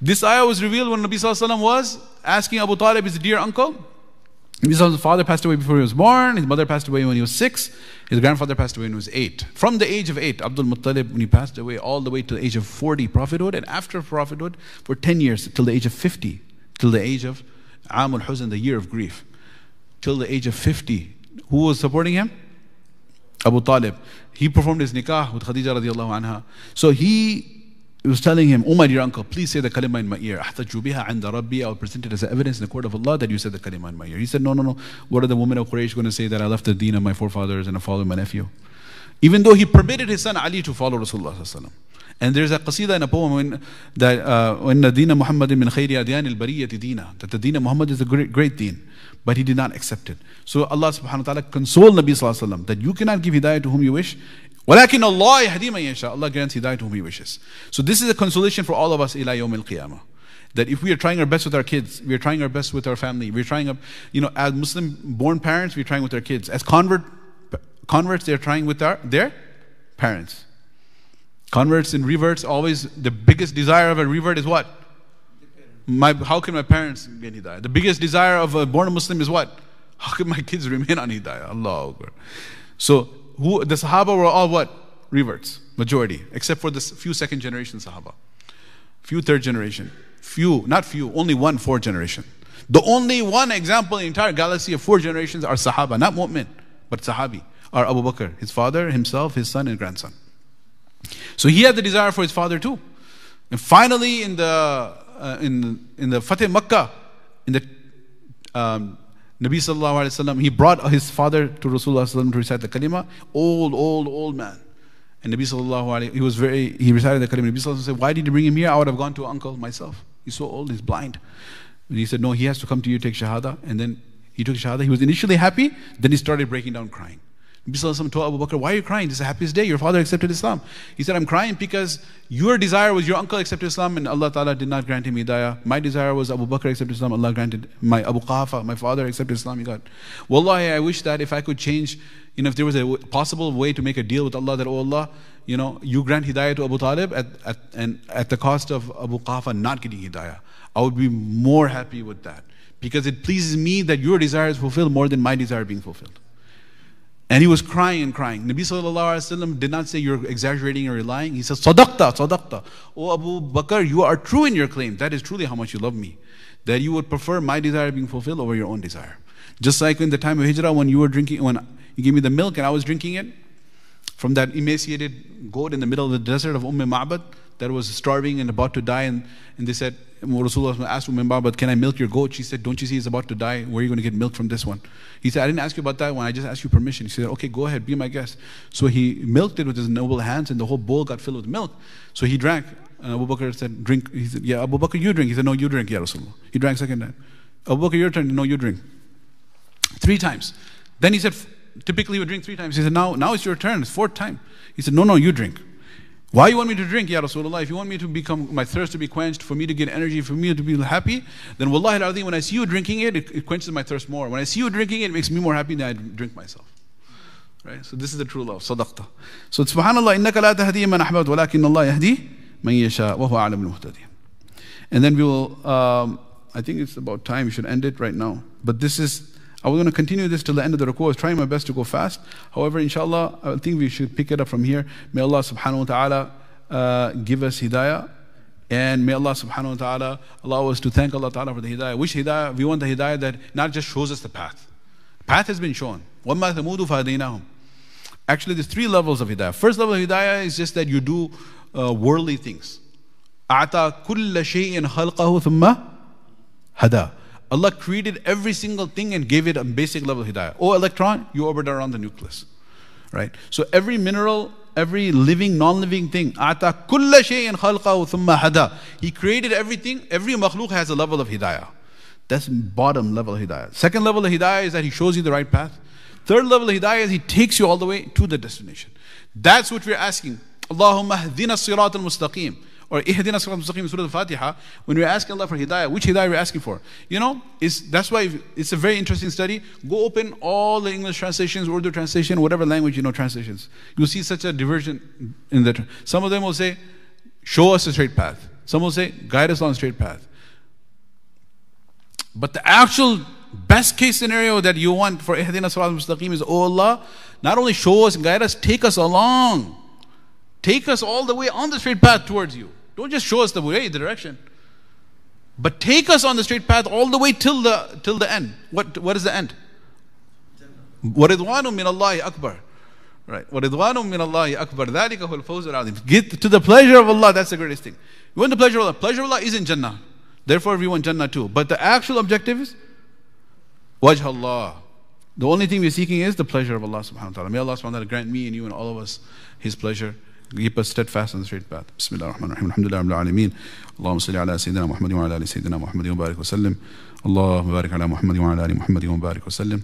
This ayah was revealed when Nabi Sallallahu was asking Abu Talib, his dear uncle. His father passed away before he was born, his mother passed away when he was six, his grandfather passed away when he was eight. From the age of eight, Abdul Muttalib, when he passed away, all the way to the age of 40, prophethood, and after prophethood, for 10 years, till the age of 50, till the age of Amul Huzn, the year of grief, till the age of 50. Who was supporting him? Abu Talib. He performed his nikah with Khadija radiallahu anha. So he was telling him, Oh my dear uncle, please say the kalima in my ear. biha and Rabbi, I'll present it as evidence in the court of Allah that you said the kalima in my ear. He said, No, no, no. What are the women of Quraysh going to say that I left the deen of my forefathers and I followed my nephew? Even though he permitted his son Ali to follow Rasulullah. And there's a qasida in a poem when that uh, when the deen of Muhammad bin khayri adyan al bariyati that the deen of Muhammad is a great, great deen. but he did not accept it. So Allah subhanahu wa ta'ala consoled Nabi sallallahu alayhi wa that you cannot give hidayah to whom you wish. وَلَكِنْ اللَّهِ يَهْدِي مَنْ يَشَاءُ Allah grants hidayah to whom He wishes. So this is a consolation for all of us إِلَى يَوْمِ الْقِيَامَةِ that if we are trying our best with our kids, we are trying our best with our family, we're trying, up, you know, as Muslim born parents, we're trying with our kids. As convert, converts, they're trying with our, their parents. Converts and reverts, always the biggest desire of a revert is what? My, how can my parents get hidayah? The biggest desire of a born Muslim is what? How can my kids remain on hidayah? Allah Akbar. So who, the Sahaba were all what? Reverts, majority, except for the few second generation Sahaba. Few third generation. Few, not few, only one fourth generation. The only one example in the entire galaxy of four generations are Sahaba, not Mu'min, but Sahabi, are Abu Bakr, his father, himself, his son, and grandson. So he had the desire for his father too. And finally, in the uh, in in the Fatih Makkah, in the um, Nabi sallallahu alaihi wasallam, he brought his father to Rasulullah to recite the kalima. Old, old, old man. And Nabi sallallahu alaihi he was very he recited the kalima. Nabi sallallahu said, "Why did you bring him here? I would have gone to uncle myself. He's so old, he's blind." And he said, "No, he has to come to you, take shahada." And then he took shahada. He was initially happy, then he started breaking down crying. Nabi told Abu Bakr, Why are you crying? This is the happiest day. Your father accepted Islam. He said, I'm crying because your desire was your uncle accepted Islam and Allah Ta'ala did not grant him hidayah. My desire was Abu Bakr accepted Islam. Allah granted my Abu Quhafa, my father accepted Islam. He got. Wallahi, I wish that if I could change, you know, if there was a possible way to make a deal with Allah that, oh Allah, you know, you grant hidayah to Abu Talib at, at, and at the cost of Abu Quhafa not getting hidayah. I would be more happy with that because it pleases me that your desire is fulfilled more than my desire being fulfilled. And he was crying and crying. Nabi Sallallahu did not say you're exaggerating or you're lying. He said, Sadaqta, Sadaqta. O Abu Bakr, you are true in your claim. That is truly how much you love me. That you would prefer my desire being fulfilled over your own desire. Just like in the time of Hijrah when you were drinking, when you gave me the milk and I was drinking it from that emaciated goat in the middle of the desert of Umm Ma'bad that was starving and about to die. And, and they said, Rasulullah asked Umm but can I milk your goat? She said, don't you see he's about to die? Where are you going to get milk from this one? He said, I didn't ask you about that one. I just asked you permission. He said, okay, go ahead, be my guest. So he milked it with his noble hands and the whole bowl got filled with milk. So he drank. And Abu Bakr said, drink. He said, yeah, Abu Bakr, you drink. He said, no, you drink, Ya Rasulullah. He drank second time. Abu Bakr, your turn. No, you drink. Three times. Then he said, typically we drink three times. He said, now, now it's your turn. It's fourth time. He said, no, no, you drink. Why you want me to drink, Ya Rasulullah? If you want me to become my thirst to be quenched, for me to get energy, for me to be happy, then wallahi al when I see you drinking it, it, it quenches my thirst more. When I see you drinking it, it makes me more happy than I drink myself. Right? So this is the true love, sadaqta. So subhanallah, innaka la tahdi man walakin Allah yahdi man yasha, wa huwa alam al And then we will, um, I think it's about time, we should end it right now. But this is I was going to continue this till the end of the ruku. I was trying my best to go fast. However, inshallah, I think we should pick it up from here. May Allah subhanahu wa ta'ala uh, give us hidayah. And may Allah subhanahu wa ta'ala allow us to thank Allah ta'ala for the hidayah. Which hidayah? We want the hidayah that not just shows us the path. Path has been shown. Actually, there's three levels of hidayah. First level of hidayah is just that you do uh, worldly things. أعطى كل شيء خلقه ثم هدى Allah created every single thing and gave it a basic level of hidayah. Oh, electron, you orbit around the nucleus. Right? So every mineral, every living, non-living thing, ata kulla shay'in thumma hada. He created everything. Every makhluk has a level of hidayah. That's bottom level of hidayah. Second level of hidayah is that he shows you the right path. Third level of hidayah is he takes you all the way to the destination. That's what we're asking. Allahumma hdina sirat al-mustaqim or ihdina sirat mustaqim surah al-fatiha when we're asking allah for hidayah which hidayah we're asking for? You know is that's why it's a very interesting study. Go open all the english translations urdu translation whatever language you know translations. You'll see such a diversion in that some of them will say show us a straight path. Some will say guide us on straight path. But the actual best case scenario that you want for ihdina sirat mustaqim is oh allah not only show us and guide us take us along. Take us all the way on the straight path towards you. Don't just show us the way, the direction. But take us on the straight path all the way till the till the end. What what is the end? وَرِضْوَانٌ مِّنَ اللَّهِ أَكْبَرُ Right. وَرِضْوَانٌ مِّنَ اللَّهِ أَكْبَرُ ذَلِكَ هُوَ الْفَوْزُ الْعَظِيمُ Get to the pleasure of Allah, that's the greatest thing. You want the pleasure of Allah. Pleasure of Allah is in Jannah. Therefore we want Jannah too. But the actual objective is Wajh Allah. The only thing we're seeking is the pleasure of Allah subhanahu wa ta'ala. May Allah subhanahu wa ta'ala grant me and you and all of us His pleasure. keep us steadfast on the straight path. Bismillah ar-Rahman ar-Rahim. Alhamdulillah rabbil alameen. Allahumma salli ala Sayyidina Muhammad wa ala ali Sayyidina Muhammad wa barik wa sallim. Allahumma barik ala Muhammad wa ala ali Muhammad wa barik wa sallim.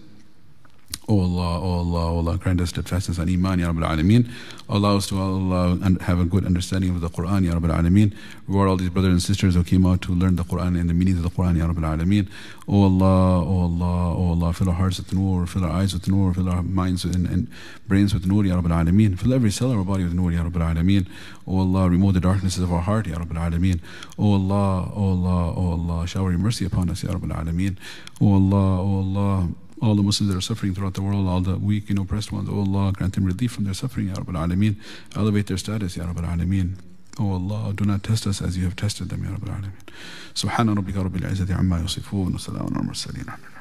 O oh Allah, O oh Allah, O oh Allah, grant us steadfastness and Iman, Ya Rabbil Alameen. Allow us to Allah and have a good understanding of the Quran, Ya Rabbil Alameen. Reward all these brothers and sisters who came out to learn the Quran and the meanings of the Quran, Ya Rabbil Alameen. O Allah, O Allah, O Allah, fill our hearts with nur, fill our eyes with nur, fill our minds and, and brains with nur, Ya Rabbil Alameen. Fill every cell of our body with nur, Ya Rabbil Alameen. O Allah, remove the darknesses of our heart, Ya Rabbil Alameen. O Allah, O Allah, O Allah, shower your mercy upon us, Ya Rabbil Alameen. O Allah, O Allah, all the Muslims that are suffering throughout the world, all the weak and oppressed ones. Oh Allah, grant them relief from their suffering, Ya Rabbil Alameen. Elevate their status, Ya Rabbil Alameen. Oh Allah, do not test us as you have tested them, Ya Rabbil Alameen. Subhana rabbika rabbil izzati amma. Wa salamun al-mursaleen.